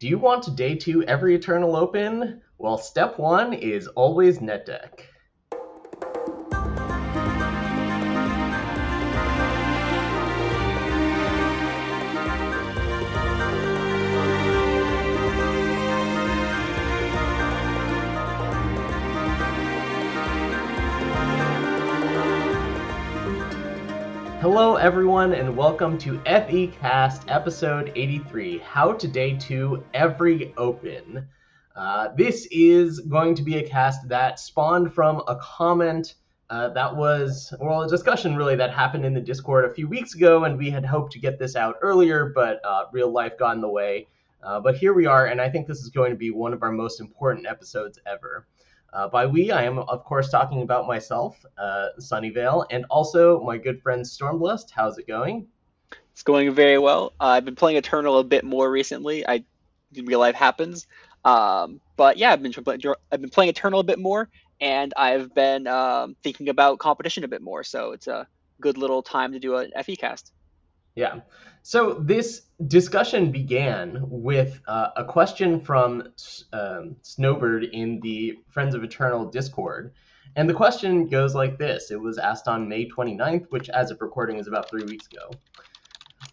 Do you want to day two every Eternal Open? Well, step one is always net Hello, everyone, and welcome to FE Cast episode 83 How to Day 2 Every Open. Uh, this is going to be a cast that spawned from a comment uh, that was, well, a discussion really that happened in the Discord a few weeks ago, and we had hoped to get this out earlier, but uh, real life got in the way. Uh, but here we are, and I think this is going to be one of our most important episodes ever. Uh, by we, I am, of course, talking about myself, uh, Sunnyvale, and also my good friend Stormblessed. How's it going? It's going very well. Uh, I've been playing Eternal a bit more recently. I real life happens, um, but yeah, I've been I've been playing Eternal a bit more, and I've been um, thinking about competition a bit more. So it's a good little time to do an FE cast. Yeah. So this discussion began with uh, a question from um, Snowbird in the Friends of Eternal Discord. And the question goes like this It was asked on May 29th, which, as of recording, is about three weeks ago.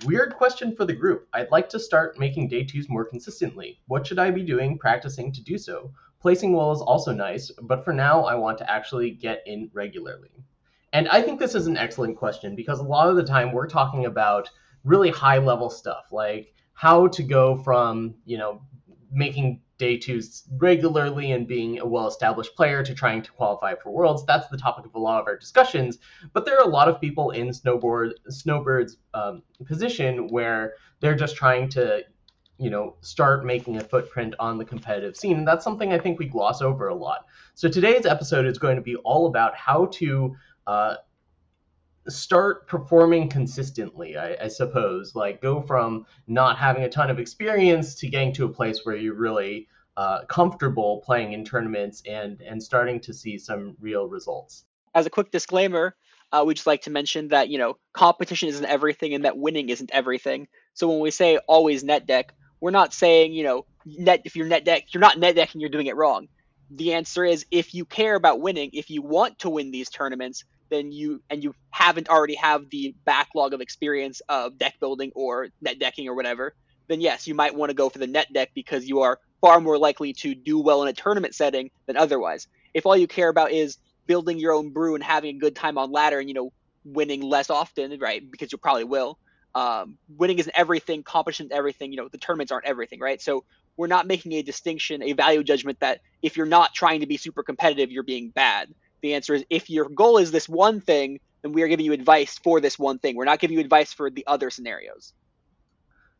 Weird question for the group. I'd like to start making day twos more consistently. What should I be doing practicing to do so? Placing well is also nice, but for now, I want to actually get in regularly. And I think this is an excellent question because a lot of the time we're talking about really high level stuff like how to go from, you know, making day twos regularly and being a well established player to trying to qualify for worlds. That's the topic of a lot of our discussions. But there are a lot of people in snowboard snowbird's um, position where they're just trying to you know start making a footprint on the competitive scene and that's something i think we gloss over a lot so today's episode is going to be all about how to uh, start performing consistently, I, I, suppose. Like go from not having a ton of experience to getting to a place where you're really uh, comfortable playing in tournaments and and starting to see some real results. As a quick disclaimer, uh, we just like to mention that you know competition isn't everything and that winning isn't everything. So when we say always net deck, we're not saying you know net if you're net deck you're not net decking you're doing it wrong. The answer is if you care about winning, if you want to win these tournaments, then you and you haven't already have the backlog of experience of deck building or net decking or whatever, then yes, you might want to go for the net deck because you are far more likely to do well in a tournament setting than otherwise. If all you care about is building your own brew and having a good time on ladder and you know winning less often, right? Because you probably will. Um, winning isn't everything. Competition is everything. You know the tournaments aren't everything, right? So we're not making a distinction, a value judgment that if you're not trying to be super competitive, you're being bad. The answer is if your goal is this one thing, then we are giving you advice for this one thing. We're not giving you advice for the other scenarios.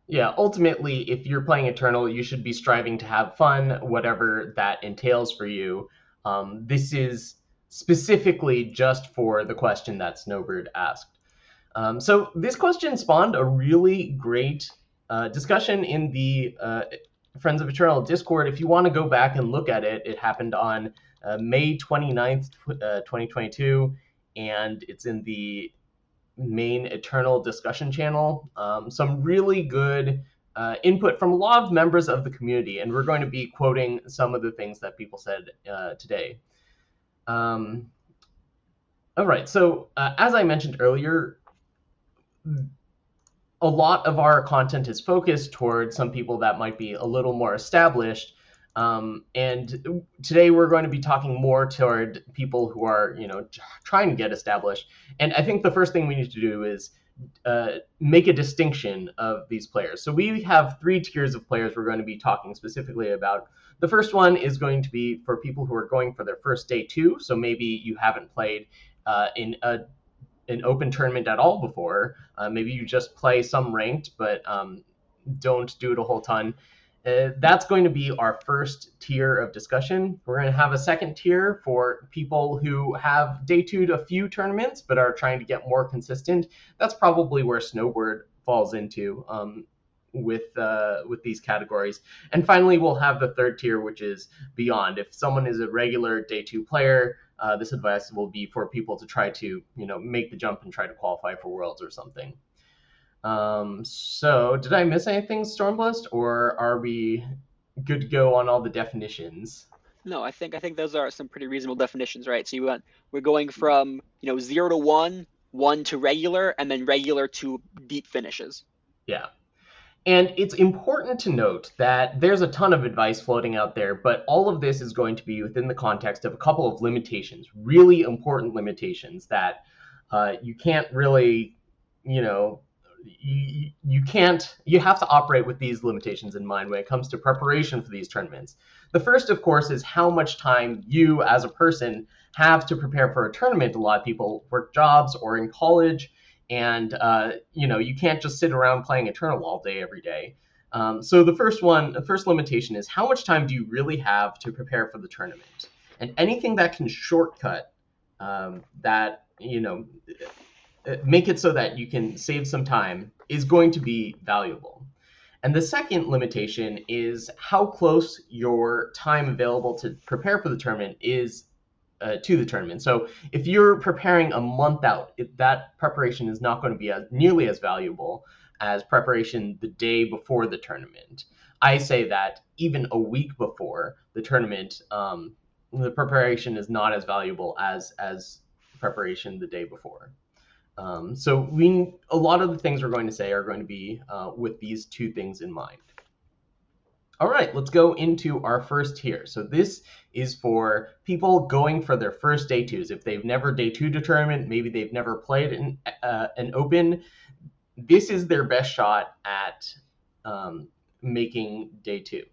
Yeah, ultimately, if you're playing Eternal, you should be striving to have fun, whatever that entails for you. Um, this is specifically just for the question that Snowbird asked. Um, so this question spawned a really great uh, discussion in the uh, Friends of Eternal Discord. If you want to go back and look at it, it happened on uh, May 29th, uh, 2022, and it's in the main Eternal discussion channel. Um, some really good uh, input from a lot of members of the community, and we're going to be quoting some of the things that people said uh, today. Um, all right, so uh, as I mentioned earlier, a lot of our content is focused towards some people that might be a little more established um, and today we're going to be talking more toward people who are, you know, trying to get established. And I think the first thing we need to do is uh, make a distinction of these players. So we have three tiers of players we're going to be talking specifically about. The first one is going to be for people who are going for their first day two. So maybe you haven't played uh, in a an open tournament at all before. Uh, maybe you just play some ranked, but um, don't do it a whole ton. Uh, that's going to be our first tier of discussion. We're going to have a second tier for people who have day two to a few tournaments but are trying to get more consistent. That's probably where Snowbird falls into um, with uh, with these categories. And finally, we'll have the third tier, which is beyond. If someone is a regular day two player, uh, this advice will be for people to try to you know make the jump and try to qualify for worlds or something. Um, so, did I miss anything, Stormblessed, or are we good to go on all the definitions? No, I think I think those are some pretty reasonable definitions, right? So you want we're going from you know zero to one, one to regular, and then regular to deep finishes. Yeah. And it's important to note that there's a ton of advice floating out there, but all of this is going to be within the context of a couple of limitations, really important limitations that uh, you can't really, you know, you, can't, you have to operate with these limitations in mind when it comes to preparation for these tournaments. The first, of course, is how much time you as a person have to prepare for a tournament. A lot of people work jobs or in college and uh, you know you can't just sit around playing Eternal all day every day. Um, so the first one, the first limitation is how much time do you really have to prepare for the tournament? And anything that can shortcut um, that, you know, make it so that you can save some time is going to be valuable. And the second limitation is how close your time available to prepare for the tournament is uh, to the tournament. So if you're preparing a month out, it, that preparation is not going to be as nearly as valuable as preparation the day before the tournament. I say that even a week before the tournament, um, the preparation is not as valuable as as preparation the day before. Um, so we a lot of the things we're going to say are going to be uh, with these two things in mind. All right, let's go into our first here. So this is for people going for their first day twos. If they've never day two determined, maybe they've never played an, uh, an open, this is their best shot at um, making day two.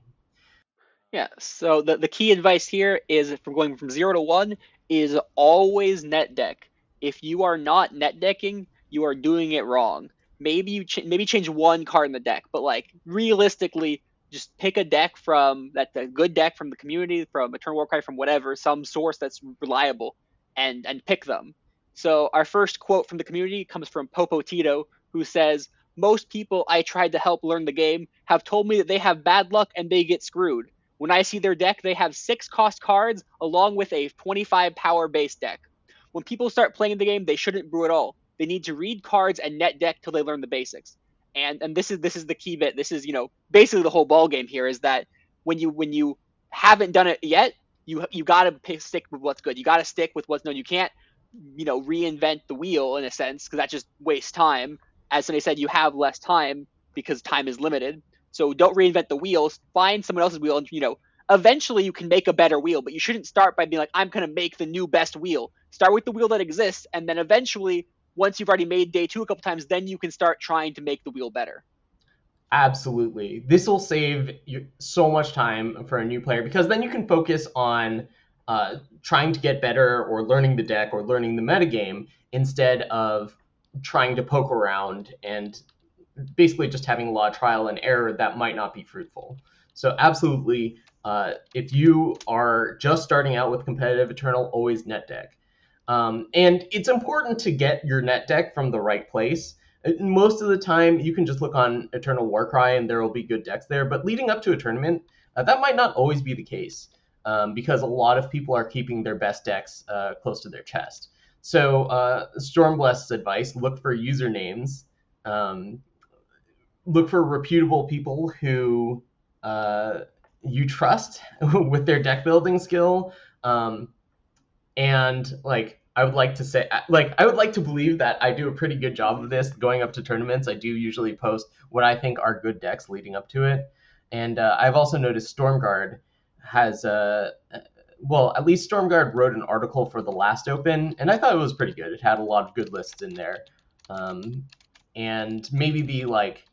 Yeah, so the, the key advice here is from going from zero to one is always net deck. If you are not net decking, you are doing it wrong. Maybe you ch- maybe change one card in the deck, but like realistically, just pick a deck from that's a good deck from the community, from Eternal Warcry, from whatever, some source that's reliable, and and pick them. So our first quote from the community comes from Popo Tito, who says, "Most people I tried to help learn the game have told me that they have bad luck and they get screwed. When I see their deck, they have six cost cards along with a 25 power base deck. When people start playing the game, they shouldn't brew at all. They need to read cards and net deck till they learn the basics and and this is this is the key bit. This is you know basically the whole ball game here is that when you when you haven't done it yet, you you got to stick with what's good. You got to stick with what's known. You can't you know reinvent the wheel in a sense because that just wastes time. As somebody said, you have less time because time is limited. So don't reinvent the wheels. Find someone else's wheel, and you know eventually you can make a better wheel. But you shouldn't start by being like I'm gonna make the new best wheel. Start with the wheel that exists, and then eventually once you've already made day two a couple times, then you can start trying to make the wheel better. Absolutely. This will save you so much time for a new player because then you can focus on uh, trying to get better or learning the deck or learning the metagame instead of trying to poke around and basically just having a lot of trial and error that might not be fruitful. So, absolutely, uh, if you are just starting out with competitive Eternal, always net deck. Um, and it's important to get your net deck from the right place. Uh, most of the time, you can just look on Eternal Warcry and there will be good decks there. But leading up to a tournament, uh, that might not always be the case um, because a lot of people are keeping their best decks uh, close to their chest. So, uh, Stormblessed's advice look for usernames, um, look for reputable people who uh, you trust with their deck building skill. Um, and like I would like to say like I would like to believe that I do a pretty good job of this going up to tournaments. I do usually post what I think are good decks leading up to it, and uh, I've also noticed Stormguard has uh, well at least Stormguard wrote an article for the last Open, and I thought it was pretty good. It had a lot of good lists in there, um, and maybe the like.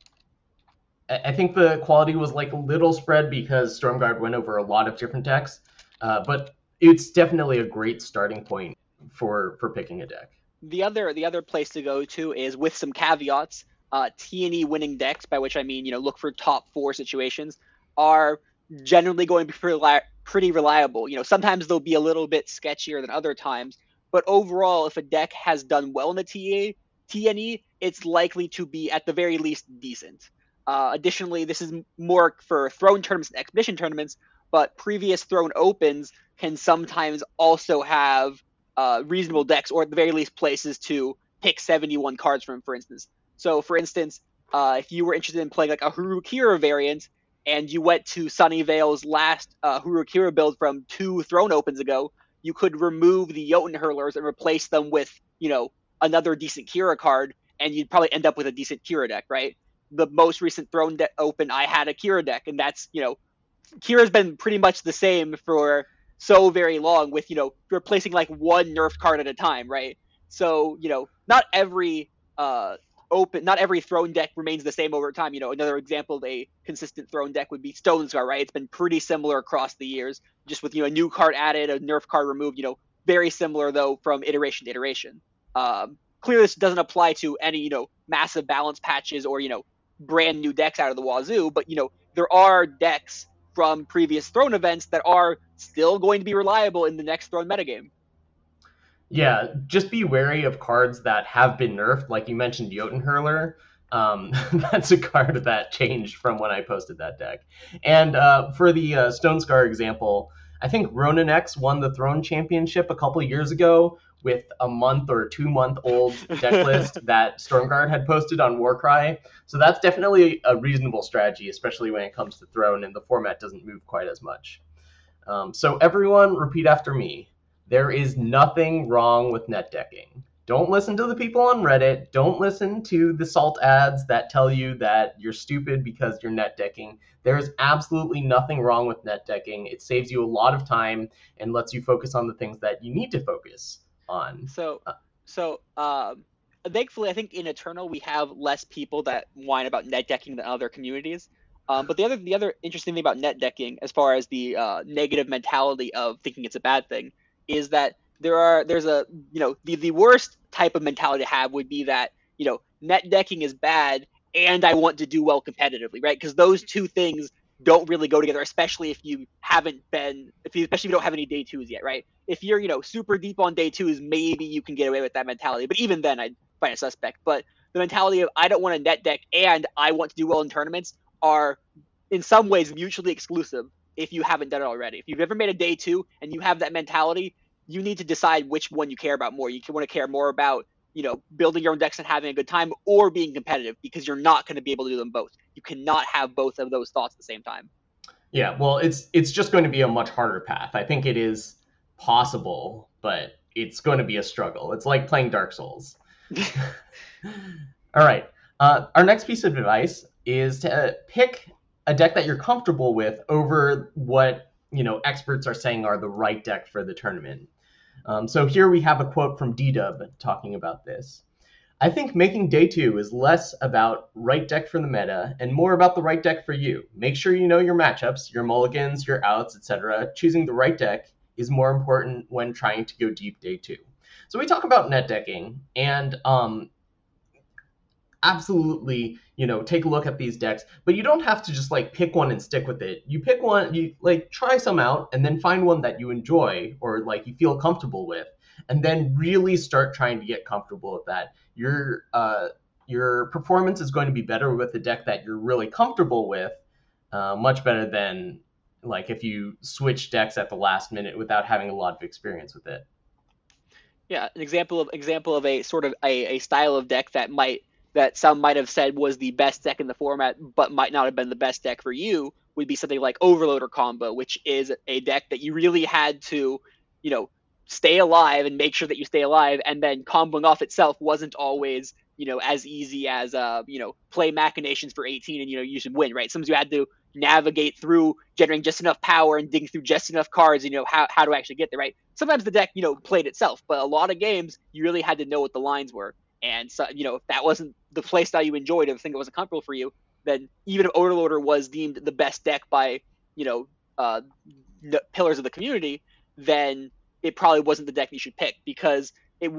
I think the quality was like a little spread because Stormguard went over a lot of different decks, uh, but it's definitely a great starting point for for picking a deck. The other the other place to go to is with some caveats. Uh, TNE winning decks, by which I mean you know look for top four situations, are generally going to be pretty, pretty reliable. You know sometimes they'll be a little bit sketchier than other times, but overall, if a deck has done well in the TA, TNE, it's likely to be at the very least decent. Uh, additionally, this is more for throne tournaments and expedition tournaments, but previous throne opens can sometimes also have uh, reasonable decks, or at the very least, places to pick 71 cards from. For instance, So, for instance, uh, if you were interested in playing like a Harukira variant, and you went to Sunnyvale's last uh, Harukira build from two Throne Opens ago, you could remove the Jotun Hurlers and replace them with, you know, another decent Kira card, and you'd probably end up with a decent Kira deck, right? The most recent Throne de- Open, I had a Kira deck, and that's, you know, Kira's been pretty much the same for so very long with, you know, replacing like one nerf card at a time, right? So, you know, not every uh, open not every throne deck remains the same over time. You know another example of a consistent throne deck would be Stonescar right? It's been pretty similar across the years just with you know a new card added a nerf card removed you know very similar though from iteration to iteration. Um, clearly this doesn't apply to any you know massive balance patches or you know brand new decks out of the wazoo but you know there are decks from previous throne events that are still going to be reliable in the next throne metagame yeah, just be wary of cards that have been nerfed. Like you mentioned, Jotun Hurler. Um, that's a card that changed from when I posted that deck. And uh, for the uh, Stonescar example, I think Ronan X won the Throne Championship a couple years ago with a month or two month old deck list that Stormguard had posted on Warcry. So that's definitely a reasonable strategy, especially when it comes to Throne and the format doesn't move quite as much. Um, so everyone, repeat after me. There is nothing wrong with net decking. Don't listen to the people on Reddit. Don't listen to the salt ads that tell you that you're stupid because you're net decking. There is absolutely nothing wrong with net decking. It saves you a lot of time and lets you focus on the things that you need to focus on. So, uh, so um, thankfully, I think in Eternal we have less people that whine about net decking than other communities. Um, but the other the other interesting thing about net decking, as far as the uh, negative mentality of thinking it's a bad thing, is that there are there's a you know the, the worst type of mentality to have would be that you know net decking is bad and I want to do well competitively, right? Because those two things don't really go together, especially if you haven't been, if you, especially if you don't have any day twos yet, right? If you're, you know, super deep on day twos, maybe you can get away with that mentality. But even then, I'd find a suspect. But the mentality of I don't want a net deck and I want to do well in tournaments are, in some ways, mutually exclusive if you haven't done it already. If you've ever made a day two and you have that mentality, you need to decide which one you care about more. You want to care more about you know building your own decks and having a good time or being competitive because you're not going to be able to do them both. You cannot have both of those thoughts at the same time. Yeah, well, it's it's just going to be a much harder path. I think it is possible, but it's going to be a struggle. It's like playing Dark Souls. All right. Uh, our next piece of advice is to pick a deck that you're comfortable with over what you know experts are saying are the right deck for the tournament. Um, so here we have a quote from D-Dub talking about this. I think making day two is less about right deck for the meta and more about the right deck for you. Make sure you know your matchups, your mulligans, your outs, etc. Choosing the right deck is more important when trying to go deep day two. So we talk about net decking, and um, absolutely you know take a look at these decks but you don't have to just like pick one and stick with it. You pick one you like try some out and then find one that you enjoy or like you feel comfortable with and then really start trying to get comfortable with that. Your uh your performance is going to be better with the deck that you're really comfortable with uh, much better than like if you switch decks at the last minute without having a lot of experience with it. Yeah an example of example of a sort of a, a style of deck that might that some might have said was the best deck in the format, but might not have been the best deck for you, would be something like Overloader Combo, which is a deck that you really had to, you know, stay alive and make sure that you stay alive, and then comboing off itself wasn't always, you know, as easy as, uh, you know, play machinations for 18 and you know you should win, right? Sometimes you had to navigate through generating just enough power and digging through just enough cards, you know, how how to actually get there, right? Sometimes the deck, you know, played itself, but a lot of games you really had to know what the lines were. And so, you know, if that wasn't the playstyle you enjoyed, if the thing that wasn't comfortable for you, then even if Overloader was deemed the best deck by, you know, uh, the pillars of the community, then it probably wasn't the deck you should pick because it.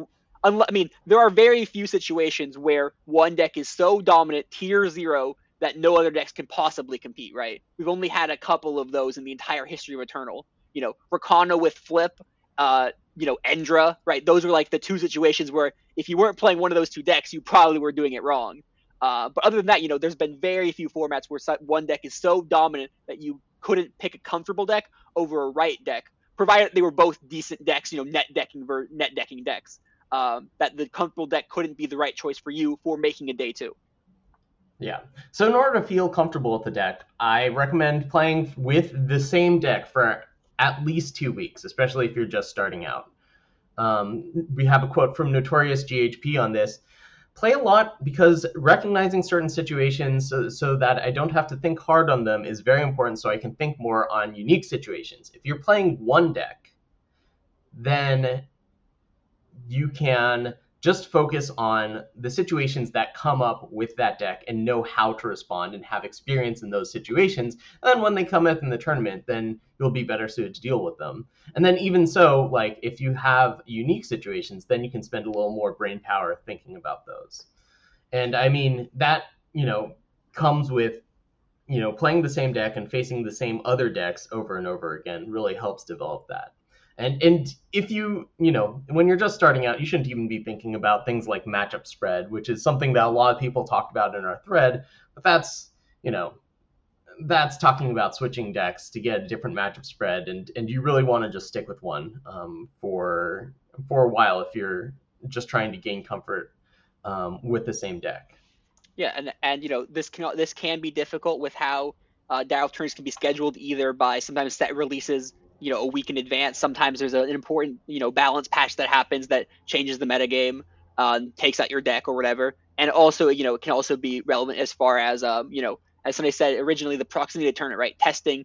I mean, there are very few situations where one deck is so dominant, tier zero, that no other decks can possibly compete. Right? We've only had a couple of those in the entire history of Eternal. You know, Rakano with Flip, uh, you know, Endra, right? Those were like the two situations where if you weren't playing one of those two decks, you probably were doing it wrong. Uh, but other than that, you know, there's been very few formats where one deck is so dominant that you couldn't pick a comfortable deck over a right deck, provided they were both decent decks, you know, net decking ver- net decking decks. um, that the comfortable deck couldn't be the right choice for you for making a day two. Yeah. So in order to feel comfortable with the deck, I recommend playing with the same deck for at least two weeks, especially if you're just starting out. Um, we have a quote from Notorious GHP on this. Play a lot because recognizing certain situations so, so that I don't have to think hard on them is very important so I can think more on unique situations. If you're playing one deck, then you can just focus on the situations that come up with that deck and know how to respond and have experience in those situations. And then when they come up in the tournament, then you'll be better suited to deal with them. And then even so, like if you have unique situations, then you can spend a little more brain power thinking about those. And I mean that, you know, comes with you know, playing the same deck and facing the same other decks over and over again really helps develop that. And and if you you know when you're just starting out, you shouldn't even be thinking about things like matchup spread, which is something that a lot of people talked about in our thread. But that's you know that's talking about switching decks to get a different matchup spread, and and you really want to just stick with one um, for for a while if you're just trying to gain comfort um, with the same deck. Yeah, and and you know this can this can be difficult with how uh, dial turns can be scheduled either by sometimes set releases you know a week in advance. Sometimes there's an important you know balance patch that happens that changes the metagame, um, takes out your deck or whatever. And also you know it can also be relevant as far as um, you know as somebody said originally the proximity to tournament right testing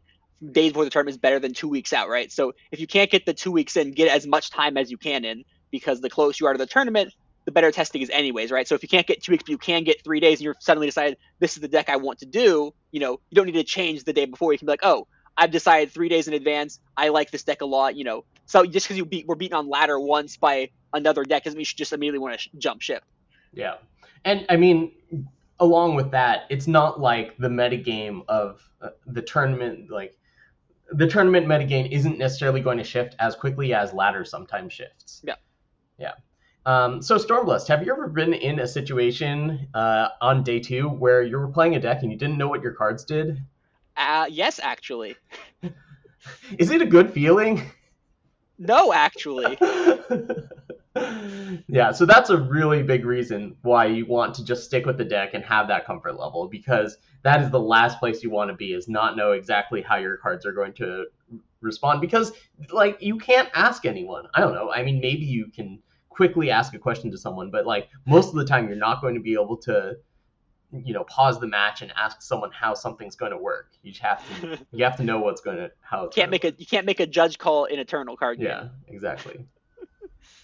days before the tournament is better than two weeks out right. So if you can't get the two weeks in, get as much time as you can in because the closer you are to the tournament, the better testing is anyways, right? So if you can't get two weeks, but you can get three days, and you're suddenly decided this is the deck I want to do, you know, you don't need to change the day before. You can be like, oh, I've decided three days in advance. I like this deck a lot. You know, so just because you beat were beaten on ladder once by another deck doesn't mean you should just immediately want to sh- jump ship. Yeah, and I mean, along with that, it's not like the metagame of uh, the tournament, like the tournament metagame isn't necessarily going to shift as quickly as ladder sometimes shifts. Yeah. Yeah. Um, so Stormblessed, have you ever been in a situation uh, on day two where you were playing a deck and you didn't know what your cards did? Uh, yes, actually. Is it a good feeling? No, actually. yeah, so that's a really big reason why you want to just stick with the deck and have that comfort level because that is the last place you want to be is not know exactly how your cards are going to respond because like you can't ask anyone. I don't know. I mean maybe you can quickly ask a question to someone, but like most of the time you're not going to be able to you know pause the match and ask someone how something's going to work. You have to you have to know what's going to how. It's can't make work. a you can't make a judge call in Eternal card game. Yeah, exactly.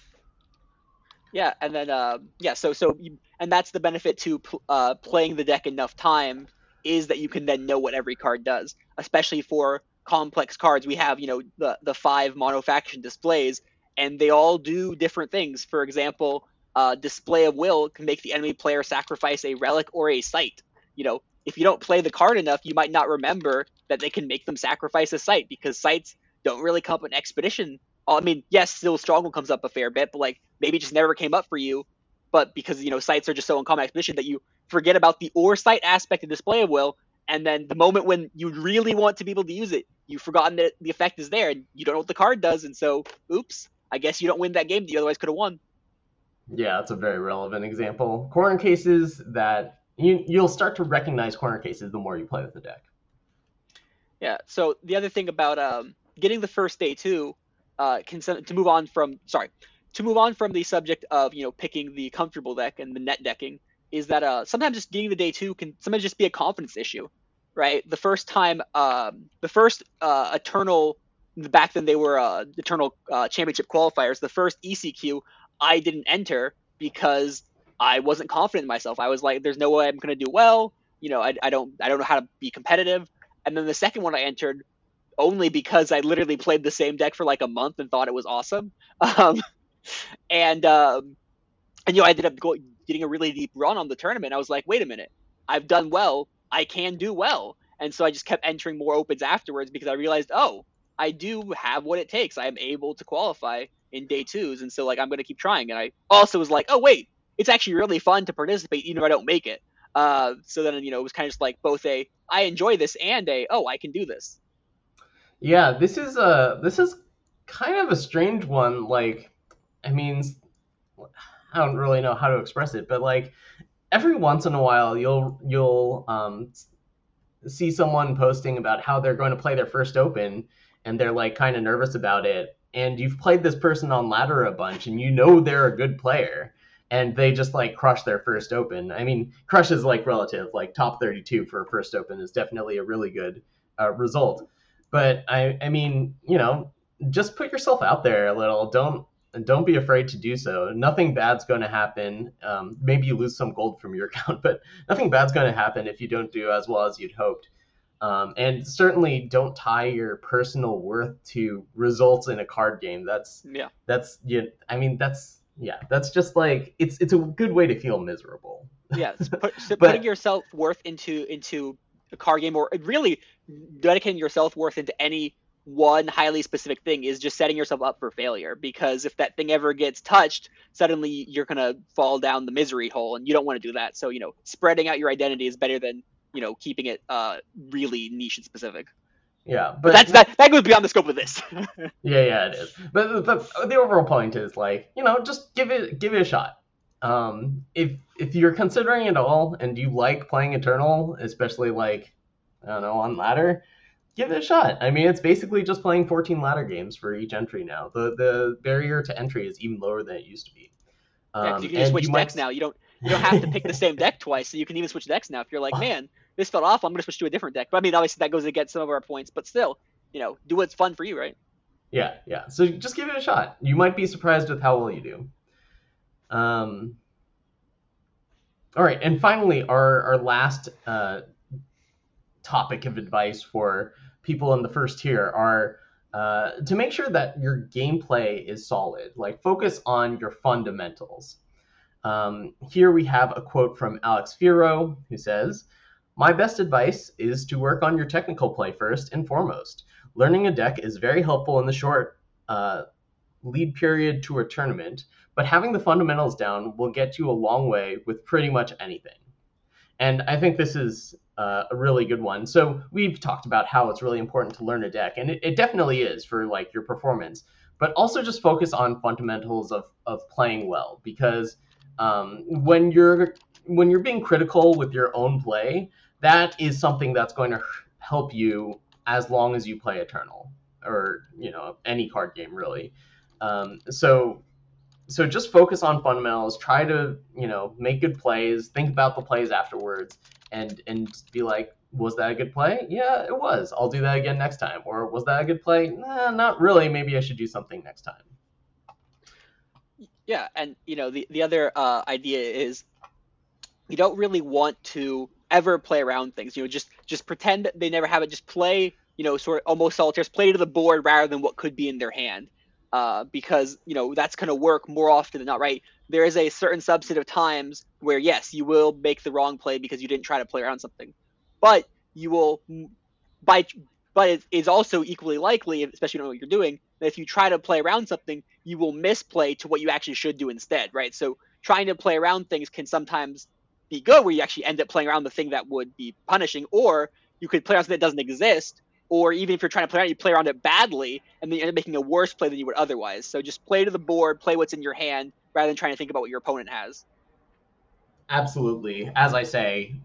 yeah, and then uh, yeah, so so you, and that's the benefit to uh, playing the deck enough time is that you can then know what every card does, especially for complex cards. We have you know the the five mono faction displays, and they all do different things. For example, uh, display of will can make the enemy player sacrifice a relic or a site. You know, if you don't play the card enough, you might not remember that they can make them sacrifice a site because sites don't really come up in expedition. I mean, yes, still stronghold comes up a fair bit, but like maybe just never came up for you. But because you know sites are just so uncommon expedition that you forget about the or site aspect of display of will, and then the moment when you really want to be able to use it, you've forgotten that the effect is there, and you don't know what the card does, and so oops, I guess you don't win that game that you otherwise could have won. Yeah, that's a very relevant example. Corner cases that you you'll start to recognize corner cases the more you play with the deck. Yeah. So the other thing about um, getting the first day too, uh, to move on from sorry, to move on from the subject of you know picking the comfortable deck and the net decking is that uh, sometimes just getting the day two can sometimes just be a confidence issue, right? The first time, um, the first uh, Eternal back then they were uh, Eternal uh, Championship qualifiers. The first ECQ I didn't enter because I wasn't confident in myself. I was like, "There's no way I'm going to do well." You know, I, I don't I don't know how to be competitive. And then the second one I entered only because I literally played the same deck for like a month and thought it was awesome. Um, and um, and you know, I ended up getting a really deep run on the tournament. I was like, wait a minute, I've done well. I can do well. And so I just kept entering more opens afterwards because I realized, oh, I do have what it takes. I am able to qualify in day twos, and so like I'm to keep trying. And I also was like, oh wait, it's actually really fun to participate even if I don't make it. Uh, so then you know it was kind of just like both a I enjoy this and a oh I can do this. Yeah, this is a this is kind of a strange one. Like, I mean, I don't really know how to express it, but like every once in a while you'll you'll um, see someone posting about how they're going to play their first open and they're like kind of nervous about it and you've played this person on ladder a bunch and you know they're a good player and they just like crush their first open i mean crush is like relative like top 32 for a first open is definitely a really good uh, result but i i mean you know just put yourself out there a little don't don't be afraid to do so. Nothing bad's going to happen. Um, maybe you lose some gold from your account, but nothing bad's going to happen if you don't do as well as you'd hoped. Um, and certainly don't tie your personal worth to results in a card game. That's yeah. That's yeah. I mean, that's yeah. That's just like it's it's a good way to feel miserable. yeah, put, so but, putting your self worth into into a card game, or really dedicating your self worth into any one highly specific thing is just setting yourself up for failure because if that thing ever gets touched suddenly you're going to fall down the misery hole and you don't want to do that so you know spreading out your identity is better than you know keeping it uh really niche and specific yeah but, but that's that that goes beyond the scope of this yeah yeah it is but but the overall point is like you know just give it give it a shot um if if you're considering it all and you like playing eternal especially like i don't know on ladder give it a shot. I mean, it's basically just playing 14 ladder games for each entry now. The the barrier to entry is even lower than it used to be. Um, yeah, you can switch you decks might... now. You don't you don't have to pick the same deck twice, so you can even switch decks now. If you're like, man, this felt off, I'm gonna switch to a different deck. But I mean, obviously that goes against some of our points, but still, you know, do what's fun for you, right? Yeah, yeah. So just give it a shot. You might be surprised with how well you do. Um. All right, and finally, our our last uh, topic of advice for people in the first tier are uh, to make sure that your gameplay is solid. Like focus on your fundamentals. Um, here we have a quote from Alex Firo who says, "My best advice is to work on your technical play first and foremost. Learning a deck is very helpful in the short uh, lead period to a tournament, but having the fundamentals down will get you a long way with pretty much anything." And I think this is uh, a really good one. So we've talked about how it's really important to learn a deck, and it, it definitely is for like your performance. But also just focus on fundamentals of of playing well, because um, when you're when you're being critical with your own play, that is something that's going to help you as long as you play Eternal or you know any card game really. Um, so so just focus on fundamentals. Try to you know make good plays. Think about the plays afterwards, and and be like, was that a good play? Yeah, it was. I'll do that again next time. Or was that a good play? Nah, not really. Maybe I should do something next time. Yeah, and you know the the other uh, idea is you don't really want to ever play around things. You know, just just pretend they never have it. Just play, you know, sort of almost solitaires. Play to the board rather than what could be in their hand, uh, because you know that's going to work more often than not. Right? there is a certain subset of times where yes, you will make the wrong play because you didn't try to play around something, but you will by but it's also equally likely, especially if you know what you're doing, that if you try to play around something, you will misplay to what you actually should do instead, right? So trying to play around things can sometimes be good, where you actually end up playing around the thing that would be punishing, or you could play around something that doesn't exist, or even if you're trying to play around, you play around it badly, and then you end up making a worse play than you would otherwise. So just play to the board, play what's in your hand, rather than trying to think about what your opponent has. Absolutely. As I say,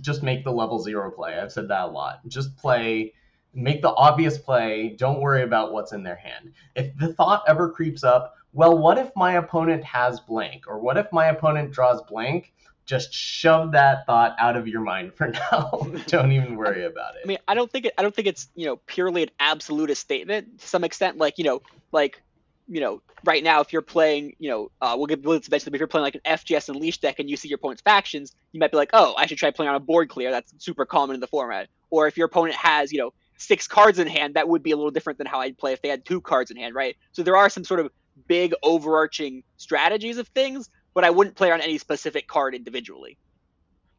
just make the level zero play. I've said that a lot. Just play, make the obvious play. Don't worry about what's in their hand. If the thought ever creeps up, well, what if my opponent has blank? Or what if my opponent draws blank? Just shove that thought out of your mind for now. don't even worry about it. I mean, I don't think it. I don't think it's you know purely an absolutist statement to some extent. Like you know, like you know, right now, if you're playing, you know, uh, we'll get bullets eventually, but if you're playing like an FGS Unleashed deck and you see your opponent's factions, you might be like, oh, I should try playing on a board clear. That's super common in the format. Or if your opponent has, you know, six cards in hand, that would be a little different than how I'd play if they had two cards in hand, right? So there are some sort of big overarching strategies of things, but I wouldn't play on any specific card individually.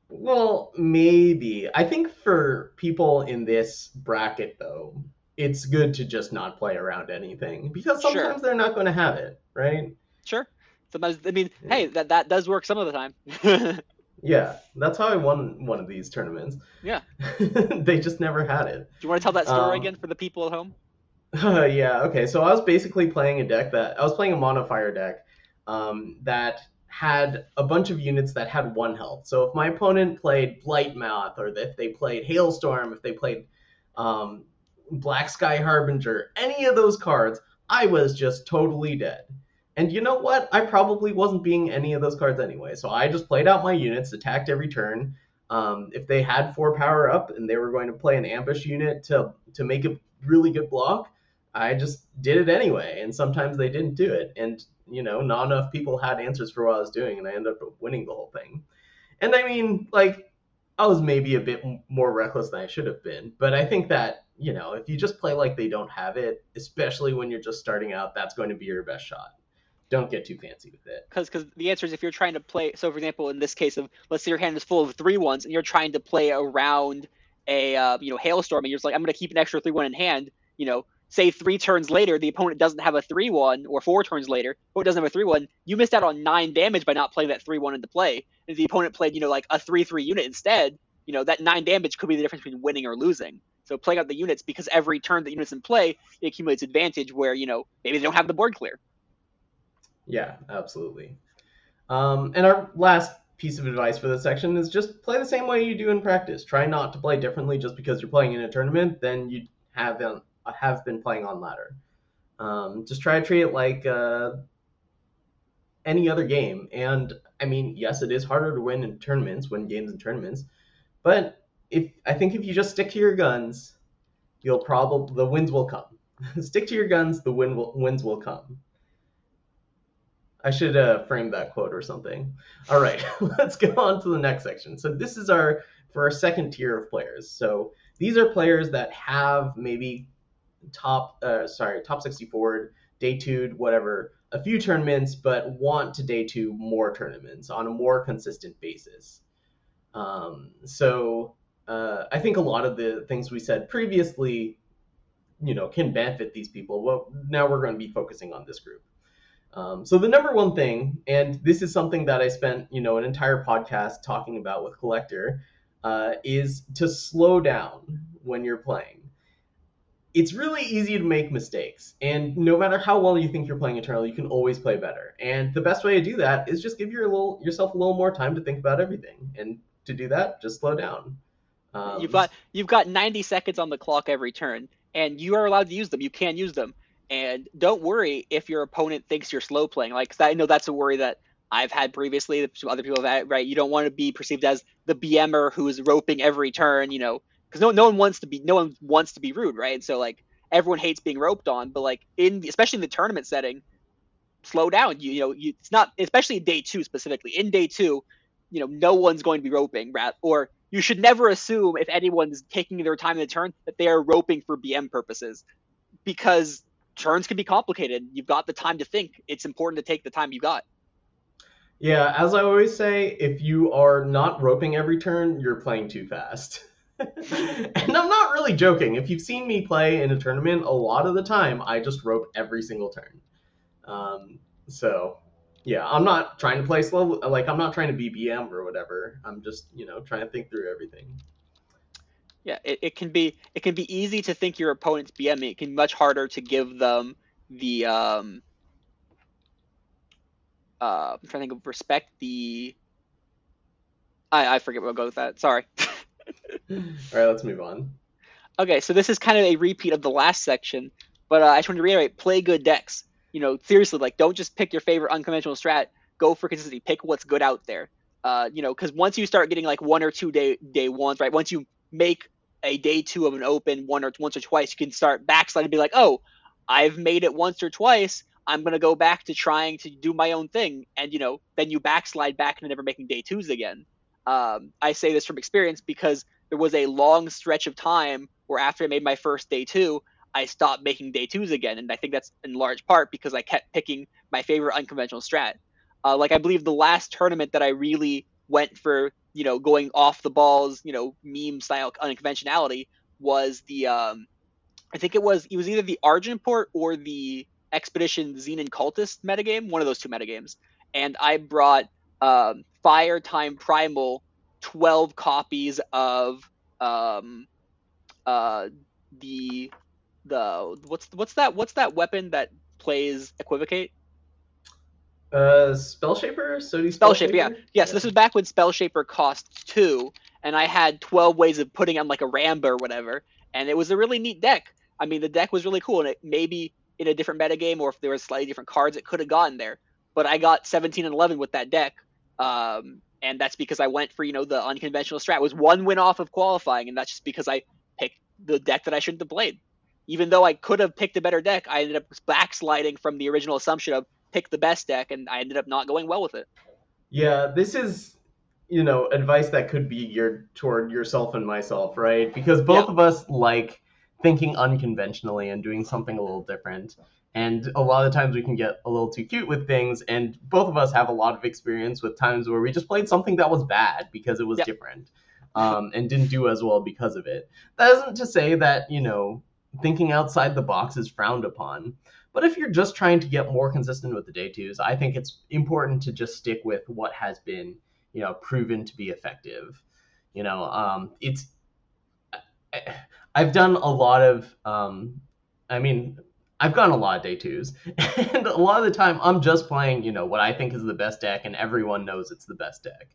Well, maybe. I think for people in this bracket, though, it's good to just not play around anything because sometimes sure. they're not going to have it, right? Sure. Sometimes I mean, hey, that that does work some of the time. yeah, that's how I won one of these tournaments. Yeah. they just never had it. Do you want to tell that story um, again for the people at home? Uh, yeah. Okay. So I was basically playing a deck that I was playing a mono fire deck. um, that had a bunch of units that had one health. So if my opponent played Blightmouth, or if they played Hailstorm, if they played um, Black Sky Harbinger, any of those cards, I was just totally dead. And you know what? I probably wasn't being any of those cards anyway. So I just played out my units, attacked every turn. Um, if they had four power up and they were going to play an ambush unit to to make a really good block, I just did it anyway. And sometimes they didn't do it. And you know, not enough people had answers for what I was doing, and I ended up winning the whole thing. And I mean, like, I was maybe a bit more reckless than I should have been, but I think that you know, if you just play like they don't have it, especially when you're just starting out, that's going to be your best shot don't get too fancy with it. Because because the answer is if you're trying to play. So for example, in this case of let's say your hand is full of three ones and you're trying to play around a uh, you know hailstorm and you're just like I'm going to keep an extra three one in hand. You know, say three turns later the opponent doesn't have a three one or four turns later, or doesn't have a three one. You missed out on nine damage by not playing that three one into play. And if the opponent played you know like a three three unit instead, you know that nine damage could be the difference between winning or losing. So playing out the units because every turn the units in play it accumulates advantage where you know maybe they don't have the board clear. Yeah, absolutely. Um, and our last piece of advice for this section is just play the same way you do in practice. Try not to play differently just because you're playing in a tournament than you have been, have been playing on ladder. Um, just try to treat it like uh, any other game. And I mean, yes, it is harder to win in tournaments, win games in tournaments, but if I think if you just stick to your guns, you'll probably the wins will come. stick to your guns, the win will, wins will come. I should uh, frame that quote or something. All right, let's go on to the next section. So this is our for our second tier of players. So these are players that have maybe top, uh, sorry, top 60 forward, day two, whatever, a few tournaments, but want to day two more tournaments on a more consistent basis. Um, so uh, I think a lot of the things we said previously, you know, can benefit these people. Well, now we're going to be focusing on this group. Um, so the number one thing, and this is something that I spent you know an entire podcast talking about with Collector, uh, is to slow down when you're playing. It's really easy to make mistakes, and no matter how well you think you're playing Eternal, you can always play better. And the best way to do that is just give your little yourself a little more time to think about everything. And to do that, just slow down. Um, you've got you've got 90 seconds on the clock every turn, and you are allowed to use them. You can use them and don't worry if your opponent thinks you're slow playing. Like I know that's a worry that I've had previously. That some other people have had. Right? You don't want to be perceived as the BMer who's roping every turn. You know, because no no one wants to be no one wants to be rude, right? And So like everyone hates being roped on, but like in especially in the tournament setting, slow down. You, you know, you, it's not especially day two specifically. In day two, you know, no one's going to be roping, right? or you should never assume if anyone's taking their time in the turn that they are roping for BM purposes, because turns can be complicated. You've got the time to think. It's important to take the time you got. Yeah, as I always say, if you are not roping every turn, you're playing too fast. and I'm not really joking. If you've seen me play in a tournament, a lot of the time I just rope every single turn. Um, so, yeah, I'm not trying to play slow. Like, I'm not trying to be BM or whatever. I'm just, you know, trying to think through everything yeah, it, it can be it can be easy to think your opponent's BMing. It can be much harder to give them the um uh I'm trying to think of respect the I I forget what I'll go with that. Sorry. All right, let's move on. Okay, so this is kind of a repeat of the last section, but uh, I just want to reiterate: play good decks. You know, seriously, like don't just pick your favorite unconventional strat. Go for consistency. Pick what's good out there. Uh, you know, because once you start getting like one or two day day ones, right? Once you make a day two of an open one or once or twice, you can start backslide and be like, oh, I've made it once or twice. I'm gonna go back to trying to do my own thing, and you know, then you backslide back into never making day twos again. Um, I say this from experience because there was a long stretch of time where after I made my first day two, I stopped making day twos again, and I think that's in large part because I kept picking my favorite unconventional strat. Uh, like I believe the last tournament that I really went for you know going off the balls you know meme style unconventionality was the um I think it was it was either the Argenport or the Expedition Xenan Cultist metagame, one of those two metagames. And I brought um, Fire Time Primal, twelve copies of um, uh, the the what's what's that what's that weapon that plays equivocate? Uh, Spell Shaper, Sodi Spell Shaper, yeah, yeah. So this was back when Spell Shaper cost two, and I had twelve ways of putting on like a Ramba or whatever, and it was a really neat deck. I mean, the deck was really cool, and it maybe in a different metagame or if there was slightly different cards, it could have gotten there. But I got 17 and 11 with that deck, um, and that's because I went for you know the unconventional strat. It was one win off of qualifying, and that's just because I picked the deck that I shouldn't have played. Even though I could have picked a better deck, I ended up backsliding from the original assumption of pick the best deck, and I ended up not going well with it. Yeah, this is you know advice that could be geared toward yourself and myself, right? Because both yeah. of us like thinking unconventionally and doing something a little different. And a lot of times we can get a little too cute with things, and both of us have a lot of experience with times where we just played something that was bad because it was yep. different, um, and didn't do as well because of it. That isn't to say that you know thinking outside the box is frowned upon. But if you're just trying to get more consistent with the day twos, I think it's important to just stick with what has been, you know, proven to be effective. You know, um, it's I've done a lot of, um, I mean, I've gone a lot of day twos, and a lot of the time I'm just playing, you know, what I think is the best deck, and everyone knows it's the best deck.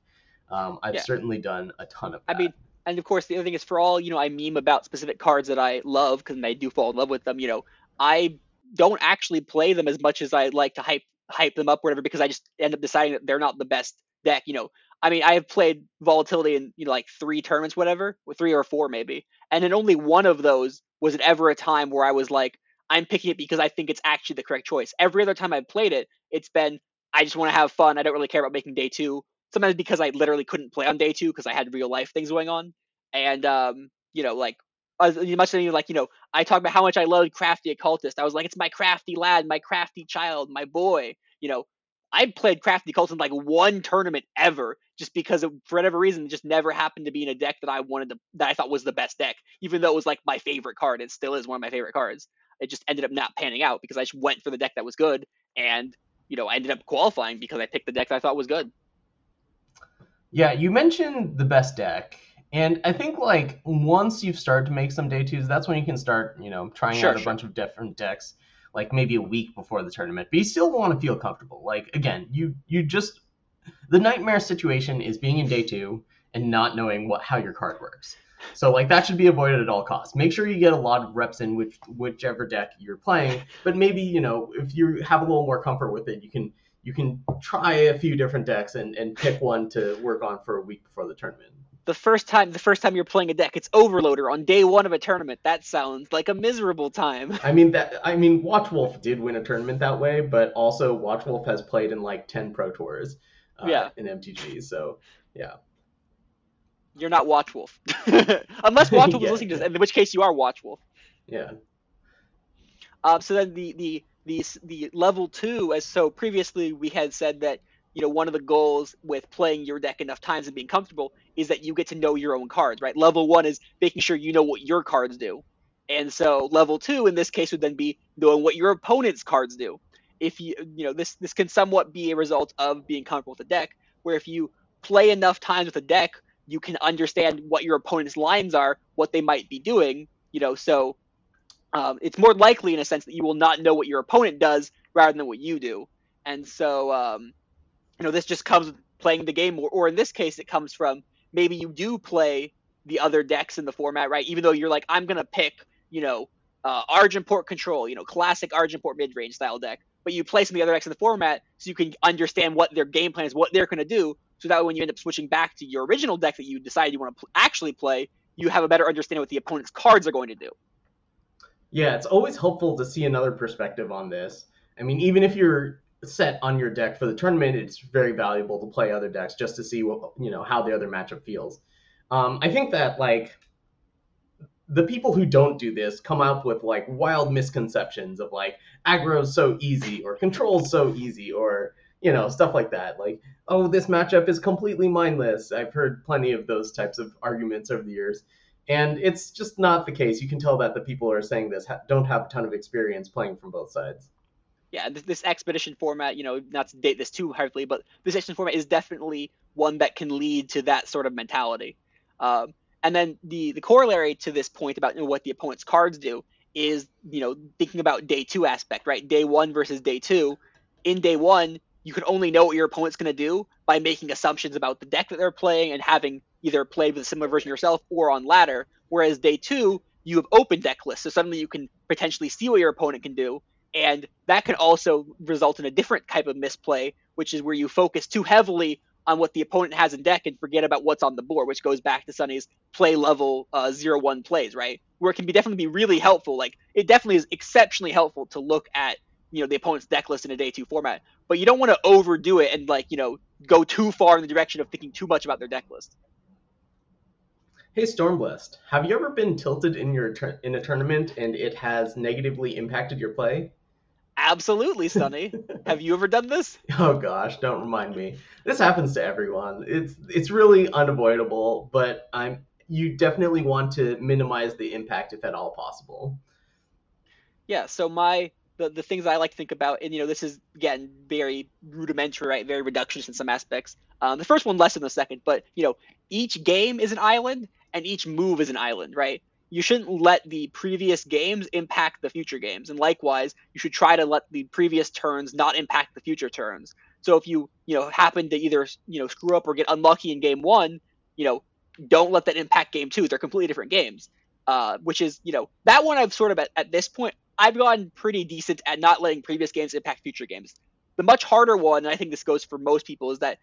Um, I've yeah. certainly done a ton of. That. I mean, and of course the other thing is for all you know, I meme about specific cards that I love because I do fall in love with them. You know, I don't actually play them as much as I like to hype hype them up, or whatever, because I just end up deciding that they're not the best deck. You know, I mean, I have played volatility in you know like three tournaments, whatever, with three or four maybe, and in only one of those was it ever a time where I was like, I'm picking it because I think it's actually the correct choice. Every other time I've played it, it's been I just want to have fun. I don't really care about making day two. Sometimes because I literally couldn't play on day two because I had real life things going on, and um, you know, like as much as like you know, I talk about how much I loved Crafty Occultist. I was like, it's my crafty lad, my crafty child, my boy. You know, I played Crafty Occultist in like one tournament ever, just because it, for whatever reason, it just never happened to be in a deck that I wanted to, that I thought was the best deck, even though it was like my favorite card. It still is one of my favorite cards. It just ended up not panning out because I just went for the deck that was good, and you know, I ended up qualifying because I picked the deck that I thought was good. Yeah, you mentioned the best deck, and I think like once you've started to make some day twos, that's when you can start, you know, trying sure, out a sure. bunch of different decks, like maybe a week before the tournament. But you still want to feel comfortable. Like again, you you just the nightmare situation is being in day two and not knowing what how your card works. So like that should be avoided at all costs. Make sure you get a lot of reps in which whichever deck you're playing. But maybe you know if you have a little more comfort with it, you can you can try a few different decks and, and pick one to work on for a week before the tournament the first time the first time you're playing a deck, it's Overloader on day one of a tournament. That sounds like a miserable time. I mean that I mean Watchwolf did win a tournament that way, but also Watchwolf has played in like ten pro tours. Uh, yeah. In MTG, so yeah. You're not Watchwolf, unless Watchwolf yeah, is listening to this, in which case you are Watchwolf. Yeah. Um, so then the the the the level two, as so previously we had said that you know one of the goals with playing your deck enough times and being comfortable is that you get to know your own cards right? Level one is making sure you know what your cards do. And so level two in this case would then be knowing what your opponent's cards do. If you you know this this can somewhat be a result of being comfortable with the deck where if you play enough times with a deck you can understand what your opponent's lines are what they might be doing you know so um, it's more likely in a sense that you will not know what your opponent does rather than what you do. And so um, you know this just comes with playing the game or, or in this case it comes from maybe you do play the other decks in the format right? Even though you're like i'm gonna pick you know uh, Argenport control you know classic Argenport mid-range style deck but you play some of the other decks in the format so you can understand what their game plan is what they're going to do so that when you end up switching back to your original deck that you decided you want to pl- actually play you have a better understanding what the opponent's cards are going to do yeah it's always helpful to see another perspective on this i mean even if you're set on your deck for the tournament, it's very valuable to play other decks just to see what you know how the other matchup feels. Um, I think that like the people who don't do this come up with like wild misconceptions of like aggro's so easy or control's so easy or you know stuff like that. Like oh this matchup is completely mindless. I've heard plenty of those types of arguments over the years. And it's just not the case. You can tell that the people who are saying this ha- don't have a ton of experience playing from both sides yeah, this, this, expedition format, you know, not to date this too heavily, but this expedition format is definitely one that can lead to that sort of mentality. Um, and then the the corollary to this point about you know, what the opponent's cards do is, you know, thinking about day two aspect, right? Day one versus day two. In day one, you can only know what your opponent's going to do by making assumptions about the deck that they're playing and having either played with a similar version yourself or on ladder. Whereas day two, you have open deck lists, so suddenly you can potentially see what your opponent can do, and that can also result in a different type of misplay, which is where you focus too heavily on what the opponent has in deck and forget about what's on the board, which goes back to Sunny's play level uh, zero one plays, right? Where it can be definitely be really helpful. Like it definitely is exceptionally helpful to look at you know the opponent's deck list in a day two format, but you don't want to overdo it and like you know go too far in the direction of thinking too much about their deck list. Hey Stormblessed, have you ever been tilted in your in a tournament and it has negatively impacted your play? Absolutely, Sunny. Have you ever done this? Oh gosh, don't remind me. This happens to everyone. It's it's really unavoidable, but I'm you definitely want to minimize the impact if at all possible. Yeah, so my the, the things I like to think about, and you know, this is again very rudimentary, right? Very reductionist in some aspects. Um, the first one less than the second, but you know, each game is an island and each move is an island, right? you shouldn't let the previous games impact the future games. And likewise, you should try to let the previous turns not impact the future turns. So if you, you know, happen to either, you know, screw up or get unlucky in game one, you know, don't let that impact game two. They're completely different games. Uh, which is, you know, that one I've sort of at, at this point, I've gotten pretty decent at not letting previous games impact future games. The much harder one, and I think this goes for most people, is that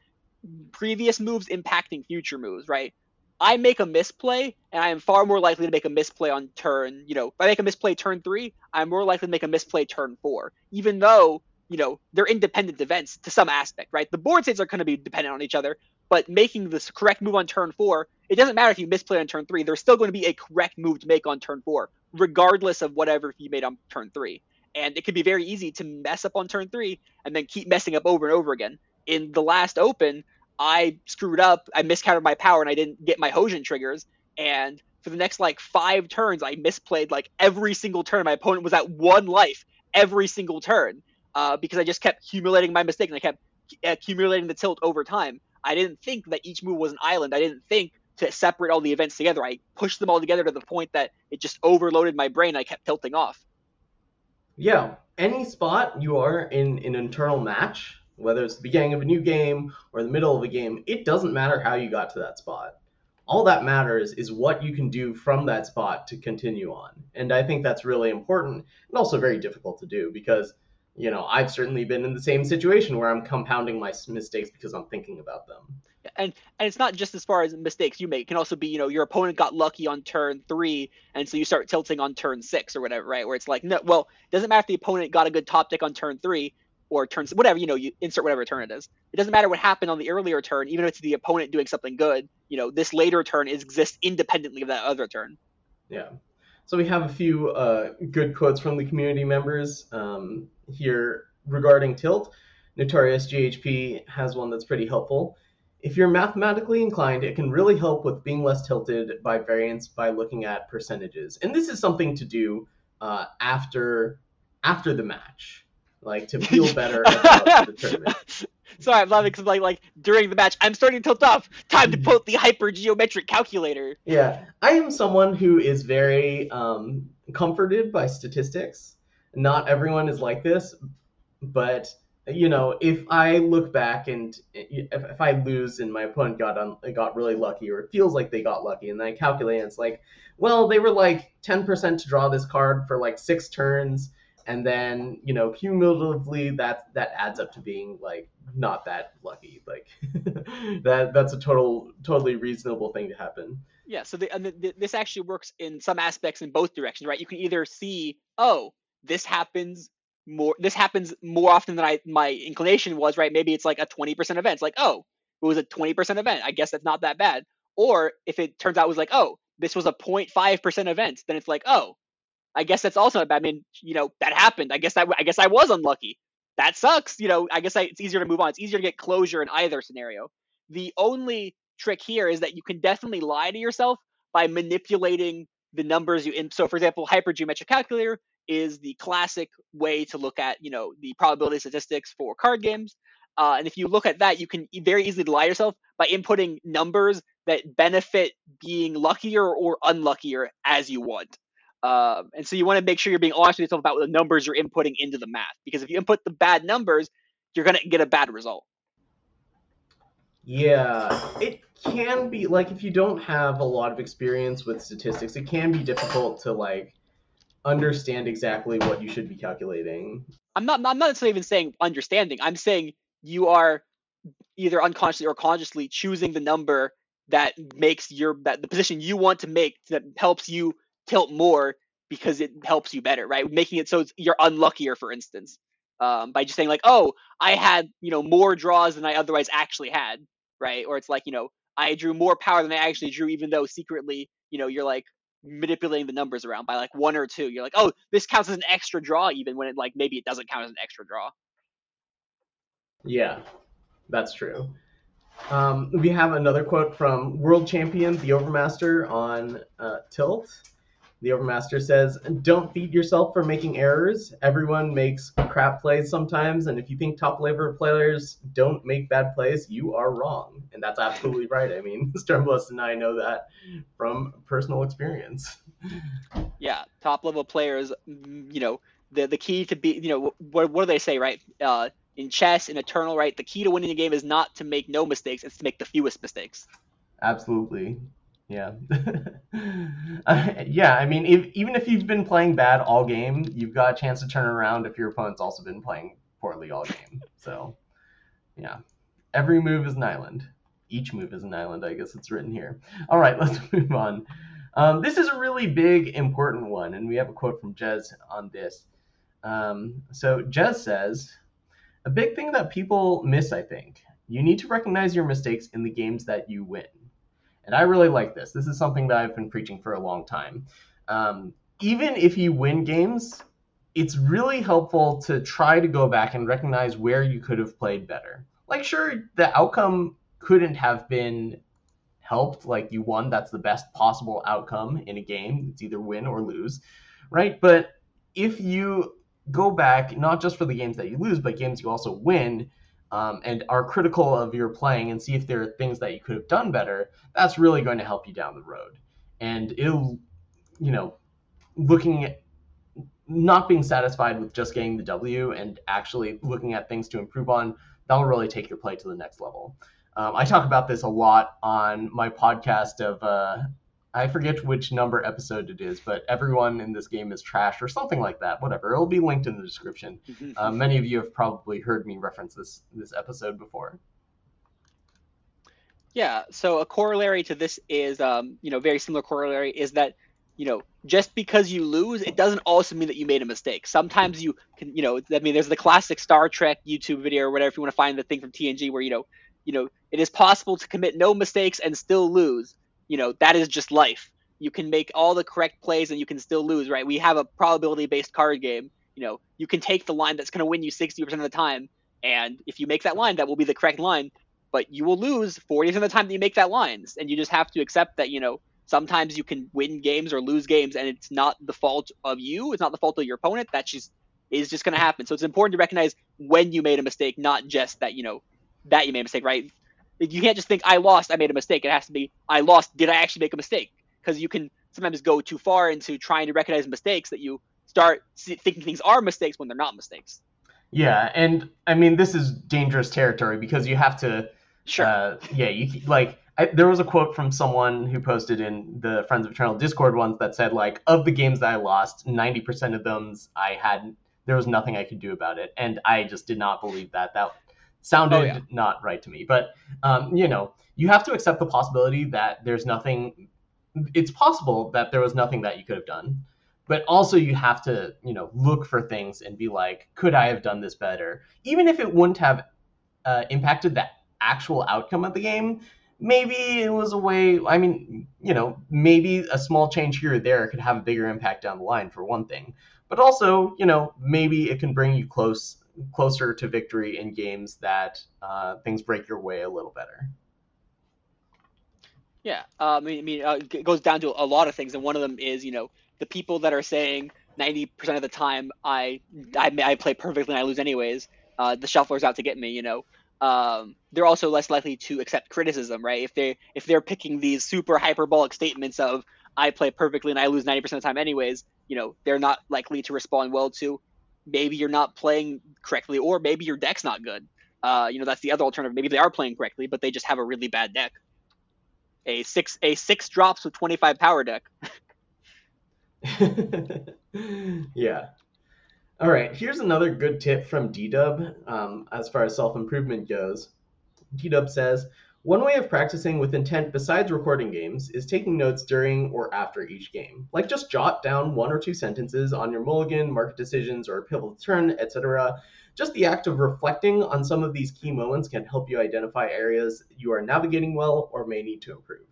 previous moves impacting future moves, right? I make a misplay, and I am far more likely to make a misplay on turn. You know, if I make a misplay turn three, I'm more likely to make a misplay turn four, even though you know they're independent events to some aspect, right? The board states are going to be dependent on each other, but making the correct move on turn four, it doesn't matter if you misplay on turn three. There's still going to be a correct move to make on turn four, regardless of whatever you made on turn three. And it can be very easy to mess up on turn three and then keep messing up over and over again. In the last open, I screwed up. I miscounted my power and I didn't get my Hojin triggers. And for the next like five turns, I misplayed like every single turn. My opponent was at one life every single turn uh, because I just kept accumulating my mistake and I kept accumulating the tilt over time. I didn't think that each move was an island. I didn't think to separate all the events together. I pushed them all together to the point that it just overloaded my brain. I kept tilting off. Yeah, any spot you are in an internal match whether it's the beginning of a new game or the middle of a game, it doesn't matter how you got to that spot. All that matters is what you can do from that spot to continue on. And I think that's really important and also very difficult to do because, you know, I've certainly been in the same situation where I'm compounding my mistakes because I'm thinking about them. And and it's not just as far as mistakes you make. It can also be, you know, your opponent got lucky on turn three, and so you start tilting on turn six or whatever, right? Where it's like, no, well, it doesn't matter if the opponent got a good top deck on turn three or turns whatever you know you insert whatever turn it is it doesn't matter what happened on the earlier turn even if it's the opponent doing something good you know this later turn exists independently of that other turn yeah so we have a few uh, good quotes from the community members um, here regarding tilt. Notorious ghp has one that's pretty helpful. If you're mathematically inclined it can really help with being less tilted by variance by looking at percentages. And this is something to do uh, after after the match like to feel better about the tournament. Sorry, I'm laughing because like like during the match, I'm starting to tilt off. Time to put the hyper geometric calculator. Yeah, I am someone who is very um, comforted by statistics. Not everyone is like this, but you know, if I look back and if, if I lose and my opponent got on got really lucky, or it feels like they got lucky, and then I calculate, and it's like, well, they were like 10% to draw this card for like six turns and then you know cumulatively that that adds up to being like not that lucky like that that's a total totally reasonable thing to happen. Yeah so the, the, this actually works in some aspects in both directions right? You can either see oh this happens more this happens more often than i my inclination was right? Maybe it's like a 20% event it's like oh it was a 20% event i guess that's not that bad. Or if it turns out it was like oh this was a 0.5% event then it's like oh I guess that's also bad. I mean, you know, that happened. I guess I, I guess I was unlucky. That sucks. You know, I guess I, it's easier to move on. It's easier to get closure in either scenario. The only trick here is that you can definitely lie to yourself by manipulating the numbers you in. So, for example, hypergeometric calculator is the classic way to look at, you know, the probability statistics for card games. Uh, and if you look at that, you can very easily lie to yourself by inputting numbers that benefit being luckier or unluckier as you want. Um, and so you want to make sure you're being honest with yourself about the numbers you're inputting into the math. Because if you input the bad numbers, you're gonna get a bad result. Yeah, it can be like if you don't have a lot of experience with statistics, it can be difficult to like understand exactly what you should be calculating. I'm not I'm not necessarily even saying understanding. I'm saying you are either unconsciously or consciously choosing the number that makes your that the position you want to make that helps you tilt more because it helps you better, right? Making it so you're unluckier, for instance, um, by just saying like, oh, I had you know more draws than I otherwise actually had, right? Or it's like you know I drew more power than I actually drew, even though secretly you know you're like manipulating the numbers around by like one or two. You're like, oh, this counts as an extra draw, even when it like maybe it doesn't count as an extra draw. Yeah, that's true. Um, we have another quote from world champion the Overmaster on uh, Tilt. The Overmaster says, Don't feed yourself for making errors. Everyone makes crap plays sometimes, and if you think top level players don't make bad plays, you are wrong. And that's absolutely right. I mean, Stormblessed and I know that from personal experience. Yeah, top level players, you know, the the key to be, you know, what, what do they say, right? Uh, in chess, in Eternal, right? The key to winning a game is not to make no mistakes; it's to make the fewest mistakes. Absolutely. Yeah. uh, yeah, I mean, if, even if you've been playing bad all game, you've got a chance to turn around if your opponent's also been playing poorly all game. So, yeah. Every move is an island. Each move is an island, I guess it's written here. All right, let's move on. Um, this is a really big, important one, and we have a quote from Jez on this. Um, so, Jez says, A big thing that people miss, I think, you need to recognize your mistakes in the games that you win. And I really like this. This is something that I've been preaching for a long time. Um, even if you win games, it's really helpful to try to go back and recognize where you could have played better. Like, sure, the outcome couldn't have been helped. Like, you won, that's the best possible outcome in a game. It's either win or lose, right? But if you go back, not just for the games that you lose, but games you also win, um, and are critical of your playing and see if there are things that you could have done better, that's really going to help you down the road. And it'll, you know, looking at not being satisfied with just getting the W and actually looking at things to improve on, that'll really take your play to the next level. Um, I talk about this a lot on my podcast of uh, I forget which number episode it is, but everyone in this game is trash or something like that. Whatever, it'll be linked in the description. Uh, many of you have probably heard me reference this this episode before. Yeah. So a corollary to this is, um, you know, very similar corollary is that, you know, just because you lose, it doesn't also mean that you made a mistake. Sometimes you can, you know, I mean, there's the classic Star Trek YouTube video or whatever if you want to find the thing from TNG where you know, you know, it is possible to commit no mistakes and still lose you know that is just life. You can make all the correct plays and you can still lose right? We have a probability based card game. You know you can take the line that's going to win you 60% of the time and if you make that line that will be the correct line but you will lose 40% of the time that you make that lines, and you just have to accept that you know sometimes you can win games or lose games and it's not the fault of you it's not the fault of your opponent that just is just going to happen. So it's important to recognize when you made a mistake not just that you know that you made a mistake right you can't just think I lost, I made a mistake. It has to be I lost, did I actually make a mistake? Because you can sometimes go too far into trying to recognize mistakes that you start thinking things are mistakes when they're not mistakes. Yeah, and I mean this is dangerous territory because you have to. Sure. Uh, yeah, you like. I, there was a quote from someone who posted in the Friends of Eternal Discord once that said like, of the games that I lost, ninety percent of them I had there was nothing I could do about it, and I just did not believe that. That sounded oh, yeah. not right to me. But um, you know, you have to accept the possibility that there's nothing. It's possible that there was nothing that you could have done, but also you have to you know look for things and be like, could I have done this better? Even if it wouldn't have uh, impacted the actual outcome of the game. Maybe it was a way. I mean, you know, maybe a small change here or there could have a bigger impact down the line, for one thing. But also, you know, maybe it can bring you close closer to victory in games that uh, things break your way a little better. Yeah, uh, I mean, I mean, uh, it goes down to a lot of things, and one of them is, you know, the people that are saying 90% of the time I, I, I play perfectly and I lose anyways. Uh, the shuffler's out to get me, you know. Um, they're also less likely to accept criticism, right? If they if they're picking these super hyperbolic statements of I play perfectly and I lose 90% of the time anyways, you know, they're not likely to respond well to maybe you're not playing correctly, or maybe your deck's not good. Uh, you know, that's the other alternative. Maybe they are playing correctly, but they just have a really bad deck. A six a six drops with 25 power deck. yeah. All right. Here's another good tip from DDub um, as far as self improvement goes. D Dub says one way of practicing with intent besides recording games is taking notes during or after each game. Like just jot down one or two sentences on your mulligan, market decisions, or pivotal turn, etc. Just the act of reflecting on some of these key moments can help you identify areas you are navigating well or may need to improve.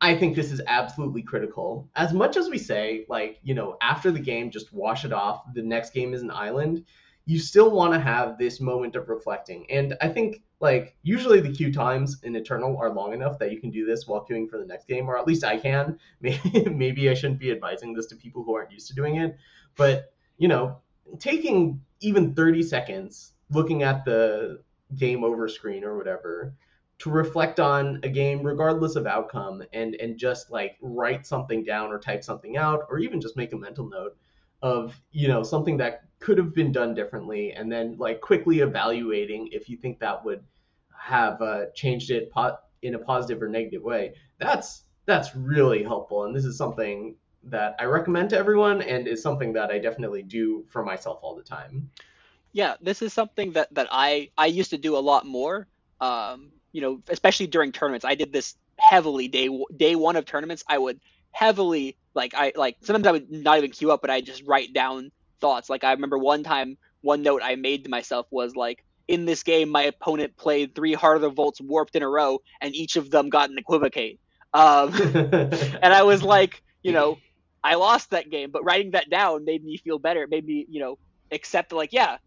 I think this is absolutely critical. As much as we say, like, you know, after the game, just wash it off, the next game is an island, you still want to have this moment of reflecting. And I think, like, usually the queue times in Eternal are long enough that you can do this while queuing for the next game, or at least I can. Maybe, I shouldn't be advising this to people who aren't used to doing it. But, you know, taking even 30 seconds looking at the game over screen or whatever to reflect on a game regardless of outcome and and just like write something down or type something out or even just make a mental note of you know something that could have been done differently and then like quickly evaluating if you think that would have uh, changed it po- in a positive or negative way that's that's really helpful and this is something that i recommend to everyone and is something that i definitely do for myself all the time yeah this is something that that i i used to do a lot more um, you know, especially during tournaments. I did this heavily day day one of tournaments. I would heavily like I like sometimes I would not even queue up, but I just write down thoughts. Like I remember one time, one note I made to myself was like, in this game, my opponent played three Heart of the Vaults warped in a row, and each of them got an equivocate. Um, and I was like, you know, I lost that game, but writing that down made me feel better. It made me, you know, accept like, yeah,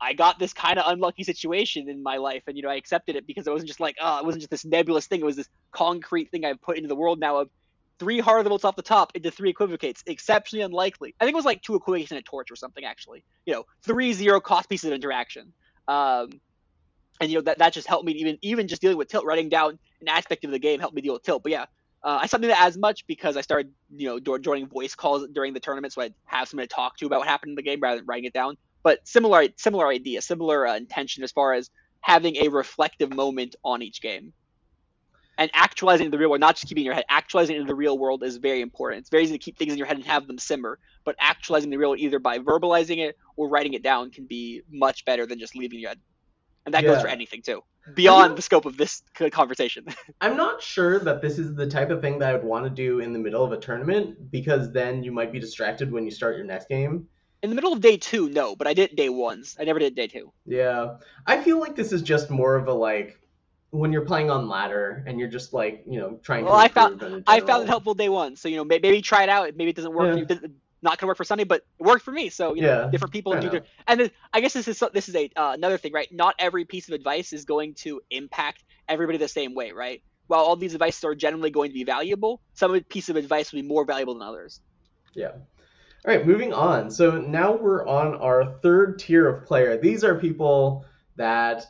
I got this kind of unlucky situation in my life, and you know I accepted it because it wasn't just like oh, it wasn't just this nebulous thing. It was this concrete thing I've put into the world now of three Heart of the Vaults off the top into three equivocates. Exceptionally unlikely. I think it was like two equivocates and a torch or something actually. You know, three zero cost pieces of interaction. Um, and you know that that just helped me even even just dealing with tilt, writing down an aspect of the game helped me deal with tilt. But yeah, uh, I stopped doing that as much because I started, you know, joining voice calls during the tournament, so I'd have someone to talk to about what happened in the game rather than writing it down but similar similar idea, similar uh, intention as far as having a reflective moment on each game. And actualizing the real world, not just keeping in your head, actualizing in the real world is very important. It's very easy to keep things in your head and have them simmer, but actualizing the real either by verbalizing it or writing it down can be much better than just leaving your head. And that yeah. goes for anything too, beyond the scope of this conversation. I'm not sure that this is the type of thing that I would want to do in the middle of a tournament because then you might be distracted when you start your next game in the middle of day two, no, but I did day ones. I never did day two. Yeah, I feel like this is just more of a like when you're playing on ladder and you're just like you know trying. To Well, I found I found it helpful day one, so you know maybe, try it out. Maybe it doesn't work. Yeah. You, not gonna work for Sunday, but it worked for me. So you know, yeah, different people do. Their, and then, I guess this is this is a uh, another thing, right? Not every piece of advice is going to impact everybody the same way, right? While all these advices are generally going to be valuable, some piece of advice will be more valuable than others. Yeah. All right, moving on. So now we're on our third tier of player. These are people that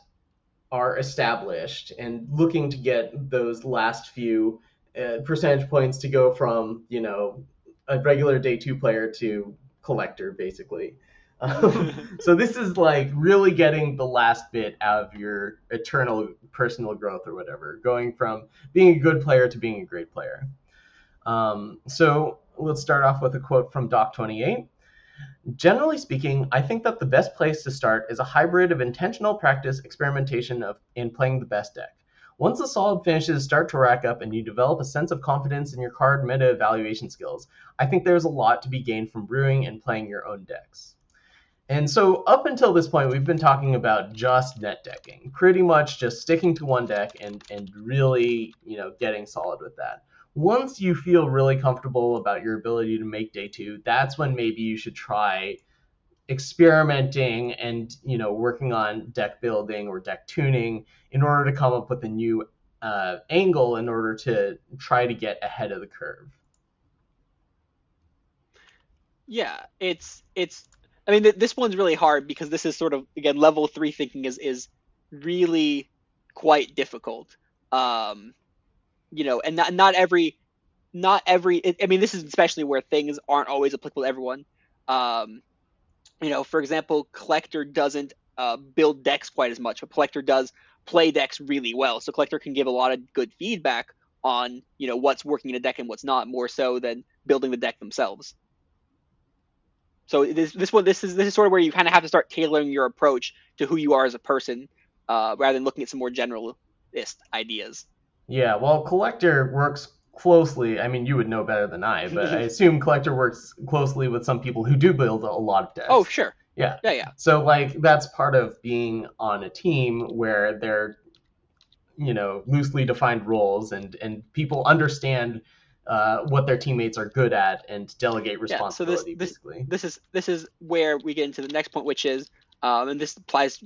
are established and looking to get those last few uh, percentage points to go from, you know, a regular day two player to collector, basically. Um, so this is like really getting the last bit out of your eternal personal growth or whatever, going from being a good player to being a great player. Um, so let's start off with a quote from Doc28. Generally speaking, I think that the best place to start is a hybrid of intentional practice, experimentation of in playing the best deck. Once the solid finishes start to rack up and you develop a sense of confidence in your card meta evaluation skills, I think there's a lot to be gained from brewing and playing your own decks. And so up until this point, we've been talking about just net decking, pretty much just sticking to one deck and, and really, you know, getting solid with that once you feel really comfortable about your ability to make day two, that's when maybe you should try experimenting and you know working on deck building or deck tuning in order to come up with a new uh, angle in order to try to get ahead of the curve. Yeah, it's it's. I mean, th- this one's really hard because this is sort of again level three thinking is is really quite difficult. Um, you know, and not not every not every I mean this is especially where things aren't always applicable to everyone. Um, you know, for example, Collector doesn't uh, build decks quite as much, but Collector does play decks really well. So Collector can give a lot of good feedback on you know what's working in a deck and what's not, more so than building the deck themselves. So this this one this is this is sort of where you kind of have to start tailoring your approach to who you are as a person, uh, rather than looking at some more generalist ideas. Yeah, well, Collector works closely. I mean, you would know better than I, but I assume Collector works closely with some people who do build a lot of decks. Oh, sure. Yeah. Yeah, yeah. So like that's part of being on a team where they're you know loosely defined roles and and people understand uh, what their teammates are good at and delegate responsibility. Yeah, so this, basically. this is this is where we get into the next point, which is, um, and this applies,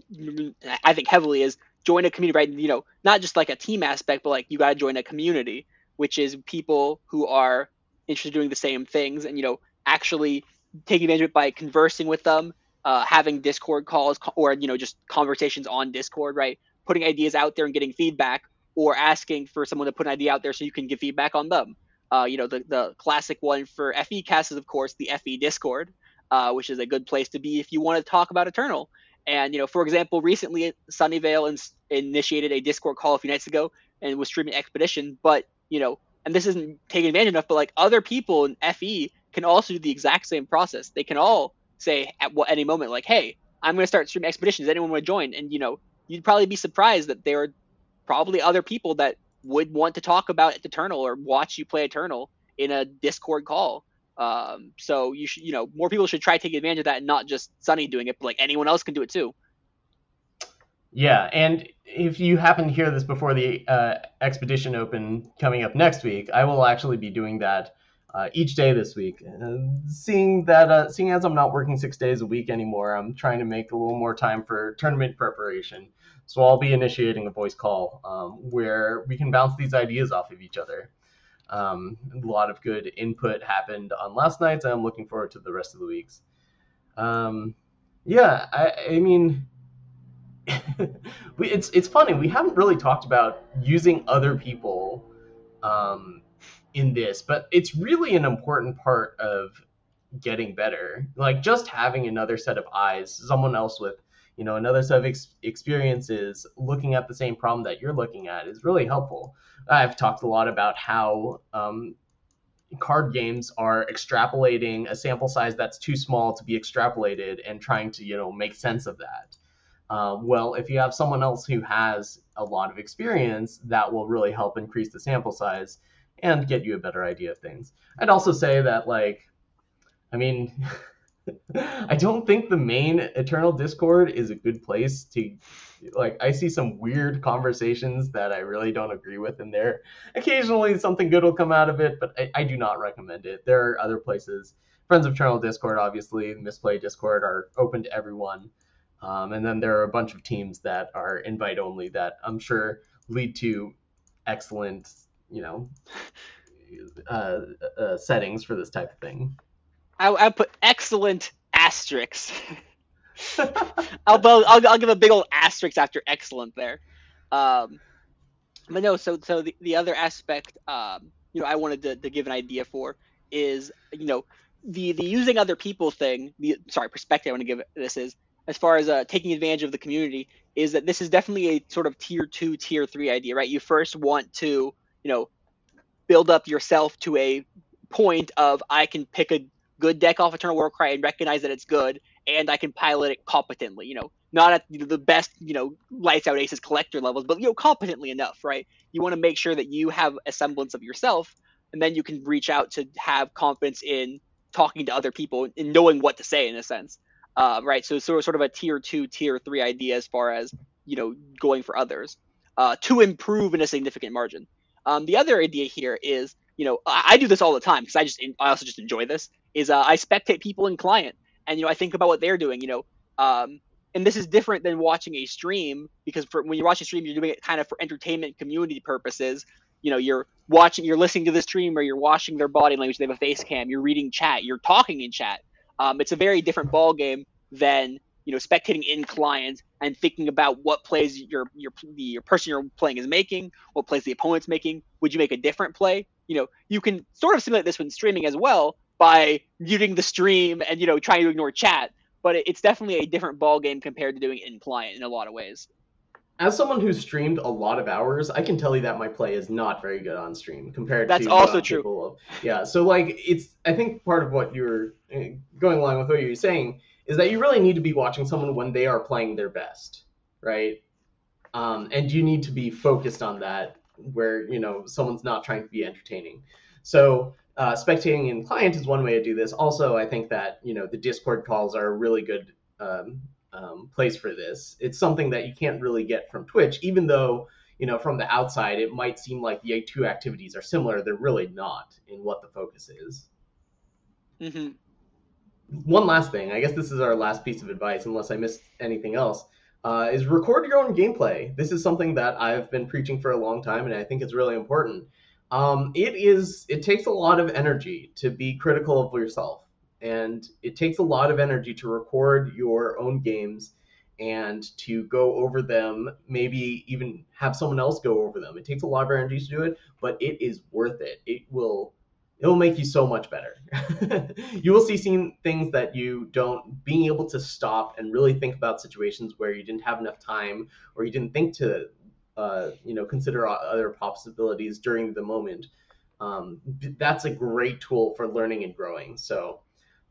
I think, heavily is join a community, right? You know, not just like a team aspect, but like you got to join a community, which is people who are interested in doing the same things, and you know, actually taking advantage of it by conversing with them, uh, having Discord calls, or you know, just conversations on Discord, right? Putting ideas out there and getting feedback, or asking for someone to put an idea out there so you can give feedback on them. Uh, you know, the, the classic one for FE cast is, of course, the FE Discord, uh, which is a good place to be if you want to talk about Eternal. And, you know, for example, recently Sunnyvale in- initiated a Discord call a few nights ago and was streaming Expedition. But, you know, and this isn't taken advantage enough, but like other people in FE can also do the exact same process. They can all say at what, any moment, like, hey, I'm going to start streaming Expedition. Does anyone want to join? And, you know, you'd probably be surprised that there are probably other people that would want to talk about Eternal or watch you play Eternal in a Discord call. Um, so you should, you know, more people should try taking advantage of that and not just Sunny doing it, but like anyone else can do it too. Yeah, and if you happen to hear this before the uh, Expedition Open coming up next week, I will actually be doing that uh, each day this week. Uh, seeing that, uh, seeing as I'm not working six days a week anymore, I'm trying to make a little more time for tournament preparation. So I'll be initiating a voice call um, where we can bounce these ideas off of each other. Um, a lot of good input happened on last night, I'm looking forward to the rest of the weeks. Um, yeah, I, I mean, we, it's it's funny. We haven't really talked about using other people um, in this, but it's really an important part of getting better. Like just having another set of eyes, someone else with you know another set of ex- experiences looking at the same problem that you're looking at is really helpful. I've talked a lot about how um, card games are extrapolating a sample size that's too small to be extrapolated and trying to you know make sense of that. Um, well if you have someone else who has a lot of experience that will really help increase the sample size and get you a better idea of things. I'd also say that like i mean I don't think the main Eternal Discord is a good place to like I see some weird conversations that I really don't agree with in there. Occasionally something good will come out of it, but I, I do not recommend it. There are other places. Friends of Eternal Discord, obviously, Misplay Discord are open to everyone. Um, and then there are a bunch of teams that are invite only that I'm sure lead to excellent, you know, uh, uh, settings for this type of thing. I, I put excellent asterisks. I'll, I'll, I'll give a big old asterisk after excellent there. Um, but no, so so the, the other aspect, um, you know, I wanted to, to give an idea for is, you know, the the using other people thing. The sorry perspective I want to give this is as far as uh, taking advantage of the community is that this is definitely a sort of tier two, tier three idea, right? You first want to, you know, build up yourself to a point of I can pick a good deck off Eternal Warcry and recognize that it's good, and I can pilot it competently. You know, not at the best, you know, lights out aces collector levels, but you know, competently enough, right? You want to make sure that you have a semblance of yourself, and then you can reach out to have confidence in talking to other people and knowing what to say in a sense, uh, right? So sort of sort of a tier two, tier three idea as far as you know going for others uh, to improve in a significant margin. Um, the other idea here is you know, I, I do this all the time because I just I also just enjoy this. Is uh, I spectate people in client, and you know I think about what they're doing. You know, um, and this is different than watching a stream because for, when you're watching a stream, you're doing it kind of for entertainment, community purposes. You know, you're watching, you're listening to the streamer, you're watching their body language. They have a face cam. You're reading chat. You're talking in chat. Um, it's a very different ball game than you know spectating in client and thinking about what plays your your your person you're playing is making, what plays the opponent's making. Would you make a different play? You know, you can sort of simulate this when streaming as well by muting the stream and you know trying to ignore chat. but it's definitely a different ball game compared to doing it in client in a lot of ways. As someone who's streamed a lot of hours, I can tell you that my play is not very good on stream compared That's to also uh, true. people. Yeah, so like it's I think part of what you're uh, going along with what you're saying is that you really need to be watching someone when they are playing their best, right? Um, and you need to be focused on that where you know someone's not trying to be entertaining. So uh, spectating in client is one way to do this. Also, I think that you know the Discord calls are a really good um, um, place for this. It's something that you can't really get from Twitch, even though you know from the outside it might seem like the two activities are similar. They're really not in what the focus is. hmm One last thing, I guess this is our last piece of advice, unless I missed anything else. Uh, is record your own gameplay. This is something that I've been preaching for a long time, and I think it's really important. Um, it is. It takes a lot of energy to be critical of yourself, and it takes a lot of energy to record your own games and to go over them. Maybe even have someone else go over them. It takes a lot of energy to do it, but it is worth it. It will. It will make you so much better. you will see seeing things that you don't. Being able to stop and really think about situations where you didn't have enough time or you didn't think to uh, you know consider other possibilities during the moment. Um, that's a great tool for learning and growing. So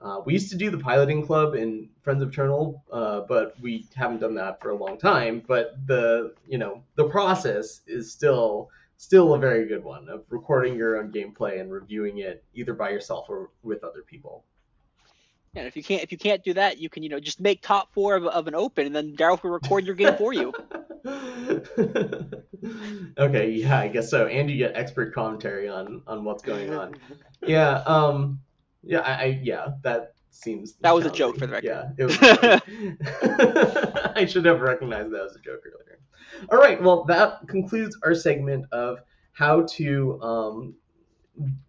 uh, we used to do the piloting club in Friends of Eternal, uh, but we haven't done that for a long time. But the you know the process is still still a very good one of recording your own gameplay and reviewing it either by yourself or with other people. And if you can't if you can't do that, you can you know just make top four of, of an open, and then Daryl will record your game for you. okay, yeah, I guess so. And you get expert commentary on on what's going on. Yeah, um, yeah, I, I yeah, that seems. That was a joke for the record. Yeah, it was. I should have recognized that as a joke earlier. All right, well, that concludes our segment of how to um,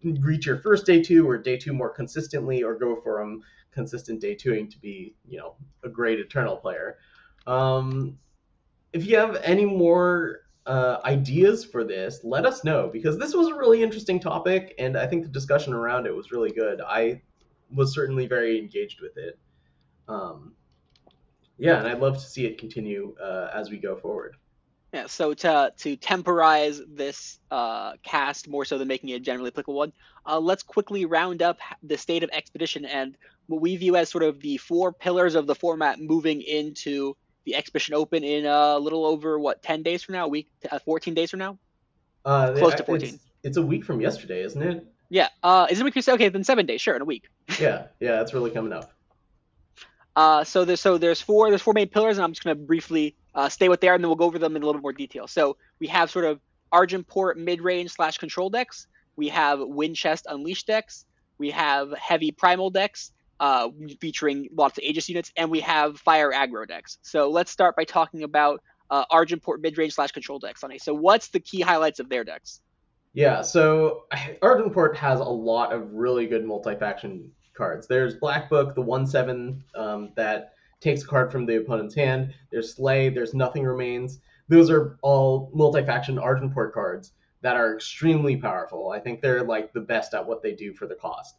reach your first day two or day two more consistently, or go from consistent day twoing to be, you know, a great eternal player. Um, if you have any more uh, ideas for this, let us know because this was a really interesting topic, and I think the discussion around it was really good. I was certainly very engaged with it. Um, yeah, and I'd love to see it continue uh, as we go forward. Yeah, so to to temporize this uh, cast more so than making it a generally applicable one, uh, let's quickly round up the state of Expedition and what we view as sort of the four pillars of the format moving into the Expedition Open in a little over what ten days from now, a week, uh, fourteen days from now. Uh, Close to it's- 14. It's, a week from yesterday, isn't it? Yeah, uh, is it a week? Okay, then seven days, sure, in a week. Yeah, yeah, that's really coming up. Uh, so there's so there's four there's four main pillars, and I'm just gonna briefly uh, stay with there, and then we'll go over them in a little bit more detail. So we have sort of Argenport mid-range slash control decks. We have Winchest Unleashed decks. We have heavy primal decks, uh, featuring lots of Aegis units, and we have fire aggro decks. So let's start by talking about uh, Argenport mid-range slash control decks. Sunny. So what's the key highlights of their decks? Yeah, so Argenport has a lot of really good multi-faction cards. There's Black Book, the one seven um, that takes a card from the opponent's hand. There's Slay. There's Nothing Remains. Those are all multi-faction Argenport cards that are extremely powerful. I think they're like the best at what they do for the cost.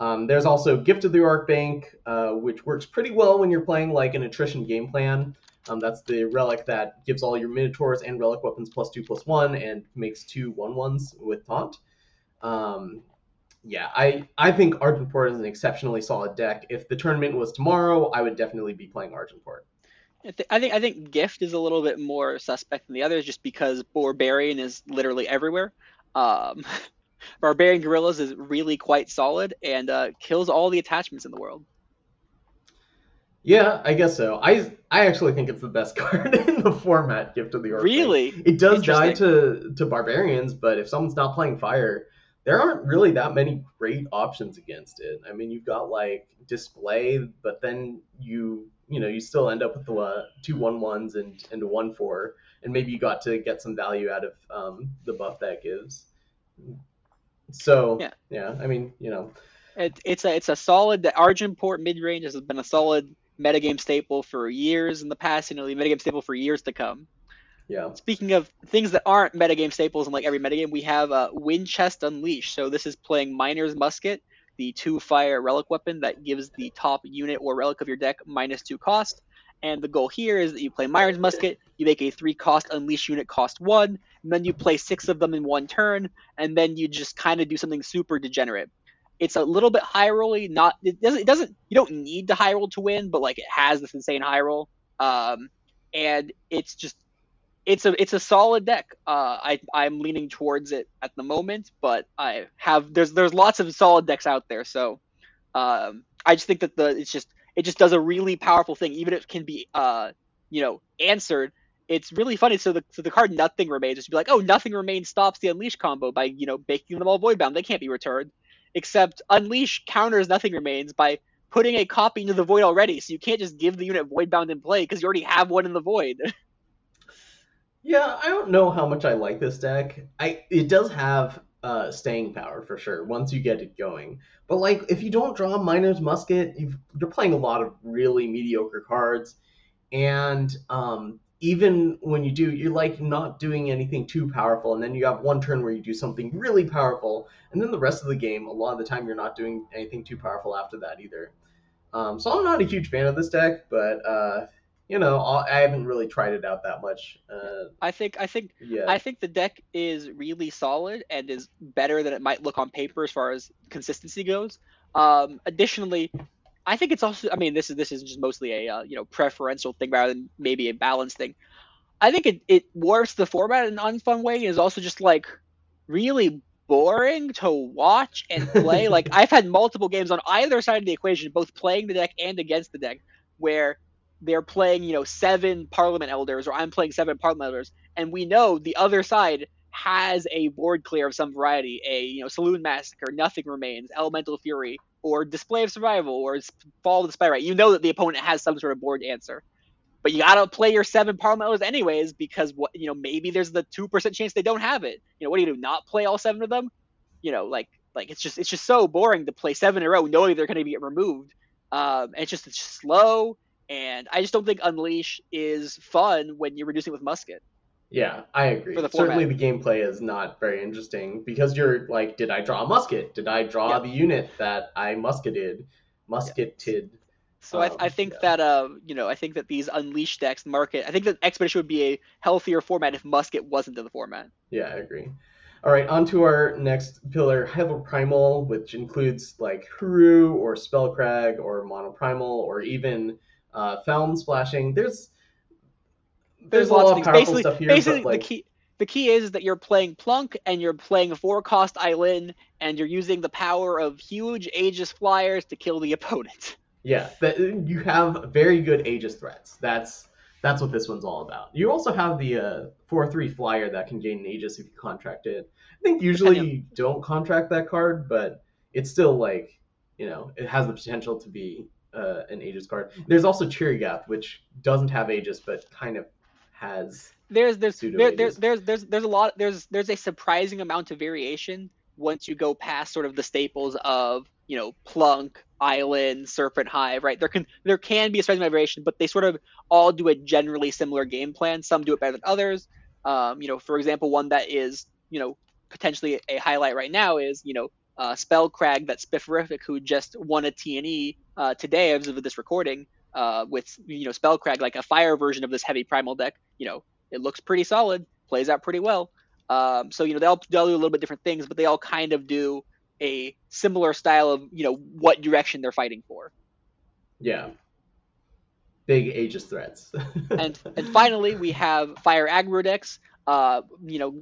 Um, there's also Gift of the Arc Bank, uh, which works pretty well when you're playing like an attrition game plan. Um, that's the relic that gives all your minotaurs and relic weapons plus two plus one and makes two one ones with taunt. Um, yeah, I I think Argenport is an exceptionally solid deck. If the tournament was tomorrow, I would definitely be playing Argenport. I, th- I think I think Gift is a little bit more suspect than the others, just because Barbarian is literally everywhere. Um, Barbarian Gorillas is really quite solid and uh, kills all the attachments in the world. Yeah, I guess so. I I actually think it's the best card in the format, Gift of the. Bank. Really? It does die to to barbarians, but if someone's not playing fire, there aren't really that many great options against it. I mean, you've got like display, but then you you know you still end up with the uh, two one ones and and a one four, and maybe you got to get some value out of um, the buff that gives. So Yeah. yeah, I mean you know It, it's a it's a solid. The Argenport mid range has been a solid metagame staple for years in the past, and it'll be a metagame staple for years to come. Yeah Speaking of things that aren't metagame staples in like every metagame, we have uh, Winchest Unleashed. So this is playing Miner's Musket. the two fire relic weapon that gives the top unit or relic of your deck minus two cost. And the goal here is that you play Miner's Musket, you make a three cost unleash unit cost one, and then you play six of them in one turn, and then you just kind of do something super degenerate. It's a little bit high rolly, not it doesn't it doesn't you don't need to high roll to win, but like it has this insane high roll. Um, and it's just it's a it's a solid deck. Uh, I I'm leaning towards it at the moment, but I have there's there's lots of solid decks out there, so um, I just think that the it's just it just does a really powerful thing, even if it can be uh you know answered. It's really funny. So the so the card nothing remains just be like, oh, nothing remains stops the unleash combo by you know making them all void bound. They can't be returned. Except unleash counters nothing remains by putting a copy into the void already. So you can't just give the unit void bound in play because you already have one in the void. Yeah, I don't know how much I like this deck. I it does have uh, staying power for sure once you get it going. But like if you don't draw Miner's Musket, you are playing a lot of really mediocre cards, and um, even when you do, you're like not doing anything too powerful, and then you have one turn where you do something really powerful, and then the rest of the game, a lot of the time, you're not doing anything too powerful after that either. Um, so I'm not a huge fan of this deck, but uh, you know, I haven't really tried it out that much. Uh, I think I think yeah. I think the deck is really solid and is better than it might look on paper as far as consistency goes. Um, additionally, I think it's also. I mean, this is this is just mostly a uh, you know preferential thing rather than maybe a balance thing. I think it it warps the format in an unfun way. And is also just like really boring to watch and play. like I've had multiple games on either side of the equation, both playing the deck and against the deck, where they're playing, you know, seven Parliament Elders, or I'm playing seven Parliament Elders, and we know the other side has a board clear of some variety, a you know Saloon Massacre, Nothing Remains, Elemental Fury, or Display of Survival, or Fall of the Spy. Right? You know that the opponent has some sort of board answer, but you gotta play your seven Parliament Elders anyways because what you know maybe there's the two percent chance they don't have it. You know what do you do? Not play all seven of them? You know like like it's just it's just so boring to play seven in a row knowing they're to be removed. Um, it's just it's just slow and I just don't think Unleash is fun when you're reducing with musket. Yeah, I agree. The Certainly, the gameplay is not very interesting because you're like, did I draw a musket? Did I draw yep. the unit that I musketed? Musketed. So um, I, I, think yeah. that uh, you know, I think that these Unleash decks market. I think that Expedition would be a healthier format if musket wasn't in the format. Yeah, I agree. All right, on to our next pillar, Hyperprimal, which includes like Huru or Spellcrag or Monoprimal or even uh, film splashing. There's there's, there's a lot of things. powerful basically, stuff here. Basically, like... the key the key is that you're playing Plunk and you're playing a four cost Eilyn and you're using the power of huge Aegis flyers to kill the opponent. Yeah, that, you have very good Aegis threats. That's that's what this one's all about. You also have the uh, four three flyer that can gain an Aegis if you contract it. I think usually you don't contract that card, but it's still like you know it has the potential to be uh, an Aegis card. There's also Chiragath, which doesn't have Aegis, but kind of has. There's there's there, there's there's there's there's a lot there's there's a surprising amount of variation once you go past sort of the staples of you know Plunk, Island, Serpent Hive, right? There can there can be a surprising amount of variation, but they sort of all do a generally similar game plan. Some do it better than others. Um, you know, for example, one that is you know potentially a highlight right now is you know uh, Spellcrag that Spifferific, who just won a TNE uh, today as of this recording, uh, with you know Spellcrag, like a fire version of this heavy primal deck. You know, it looks pretty solid, plays out pretty well. Um, so you know they all, they'll do a little bit different things, but they all kind of do a similar style of you know what direction they're fighting for. Yeah. Big Aegis threats. and and finally we have fire aggro decks uh, you know,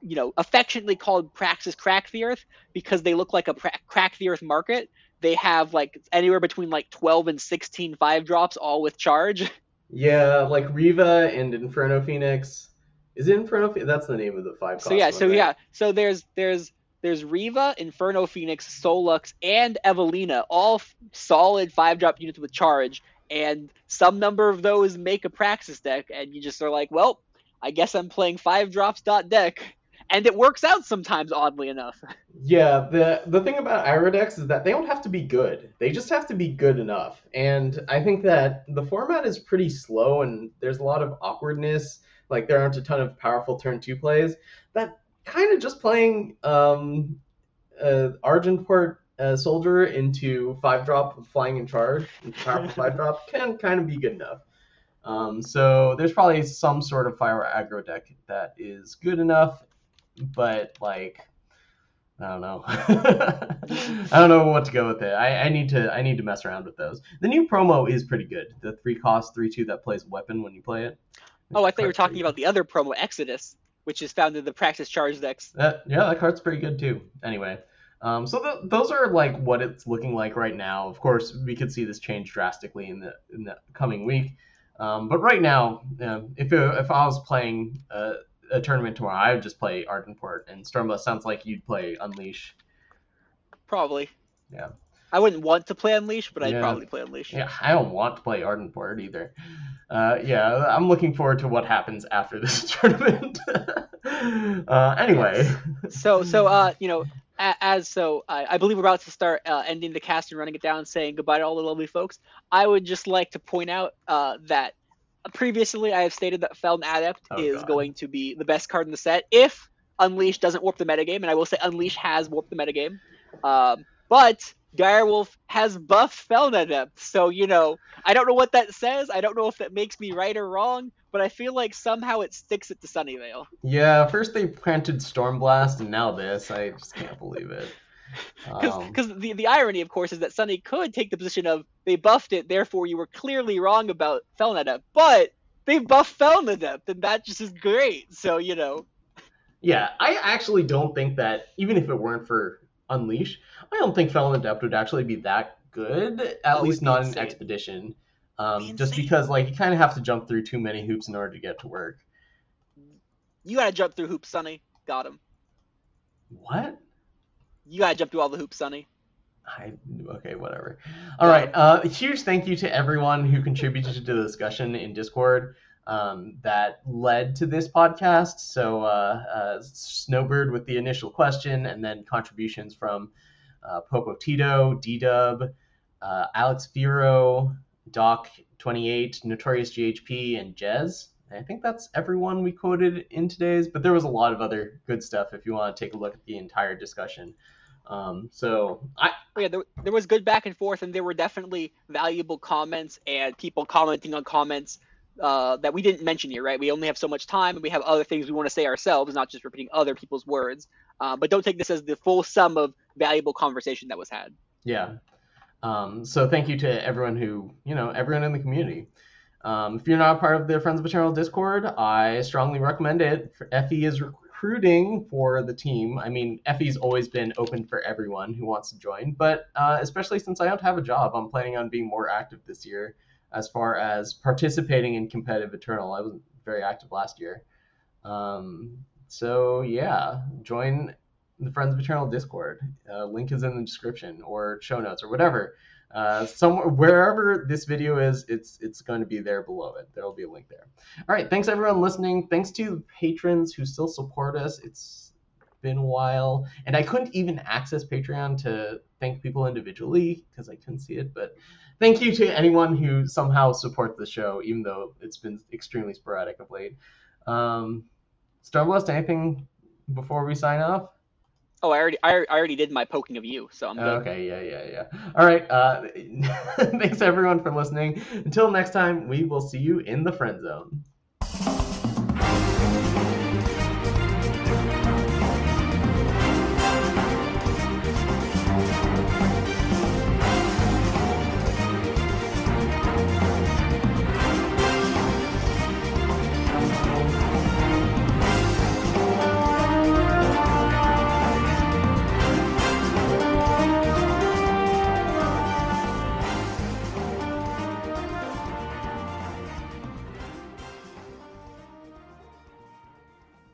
you know, affectionately called Praxis Crack the Earth because they look like a pra- Crack the Earth market. They have like anywhere between like 12 and 16 five drops, all with charge. Yeah, like Riva and Inferno Phoenix. Is it Inferno? That's the name of the five. So yeah, so right? yeah, so there's there's there's Riva, Inferno Phoenix, Solux, and Evelina, all f- solid five drop units with charge, and some number of those make a Praxis deck, and you just are like, well, I guess I'm playing five drops dot deck, and it works out sometimes. Oddly enough. Yeah, the the thing about decks is that they don't have to be good; they just have to be good enough. And I think that the format is pretty slow, and there's a lot of awkwardness. Like there aren't a ton of powerful turn two plays. That kind of just playing um, uh, Argenport a soldier into five drop flying in charge, powerful five drop can kind of be good enough. Um, so there's probably some sort of fire aggro deck that is good enough, but like I don't know. I don't know what to go with it. I, I need to I need to mess around with those. The new promo is pretty good. The three cost three two that plays weapon when you play it. Oh, I thought you were talking about the other promo, Exodus, which is found in the practice charge decks. That, yeah, that card's pretty good too. Anyway, um, so th- those are like what it's looking like right now. Of course, we could see this change drastically in the in the coming week. Um, but right now, uh, if it, if I was playing a, a tournament tomorrow, I would just play Argenport, and Stormblessed sounds like you'd play Unleash. Probably. Yeah. I wouldn't want to play Unleash, but I'd Yeah. probably play Unleash. Yeah, I don't want to play Argenport either. Uh, yeah, I'm looking forward to what happens after this tournament. uh, anyway, So, so uh, you know, as so, I, I believe we're about to start uh, ending the cast and running it down, saying goodbye to all the lovely folks. I would just like to point out uh, that previously I have stated that Feln Adept Oh, is God. going to be the best card in the set if Unleash doesn't warp the metagame, and I will say Unleash has warped the metagame. Um, but Direwolf has buffed Feln Adept, so you know, I don't know what that says. I don't know if that makes me right or wrong, but I feel like somehow it sticks it to Sunnyvale. yeah, first they planted Stormblessed, and now this. I just can't believe it. Because Um, the, the irony, of course, is that Sunny could take the position of they buffed it, therefore you were clearly wrong about Feln Adept, but they buffed Feln Adept, and that just is great. So, you know, yeah, I actually don't think that even if it weren't for Unleash, I don't think Feln Adept would actually be that good. At Oh, least not in. Expedition. Um, just because like you kind of have to jump through too many hoops in order to get to work. you gotta jump through hoops, Sunny. Got him. What? You gotta jump through all the hoops, Sunny. I okay, whatever. All right. Uh, huge thank you to everyone who contributed to the discussion in Discord um, that led to this podcast. So uh, uh, Snowbird with the initial question, and then contributions from uh, Popo Tito, D Dub, uh, Alex Firo, Doc Twenty Eight, Notorious GHP, and Jez. And I think that's everyone we quoted in today's, but there was a lot of other good stuff if you want to take a look at the entire discussion. Um, so I, yeah, there, there was good back and forth, and there were definitely valuable comments and people commenting on comments uh, that we didn't mention here, right? We only have so much time, and we have other things we want to say ourselves, not just repeating other people's words. Uh, but don't take this as the full sum of valuable conversation that was had. Yeah. Um, so thank you to everyone who, you know, everyone in the community. Um, if you're not a part of the Friends of Eternal Discord, I strongly recommend it. Effie is recruiting for the team. I mean, Effie's always been open for everyone who wants to join, but uh, especially since I don't have a job, I'm planning on being more active this year as far as participating in competitive Eternal. I wasn't very active last year. Um, so yeah, join the Friends of Eternal Discord. Uh, link is in the description or show notes or whatever. Uh, somewhere wherever this video is, it's it's going to be there below it. There will be a link there. All right, thanks everyone listening. Thanks to the patrons who still support us. It's been a while, and I couldn't even access Patreon to thank people individually because I couldn't see it. But thank you to anyone who somehow supports the show, even though it's been extremely sporadic of late. Um, Stormblessed, anything before we sign off? Oh, I already, I, already did my poking of you, so I'm good. Okay, yeah, yeah, yeah. All right. Uh, thanks everyone for listening. Until next time, we will see you in the friend zone.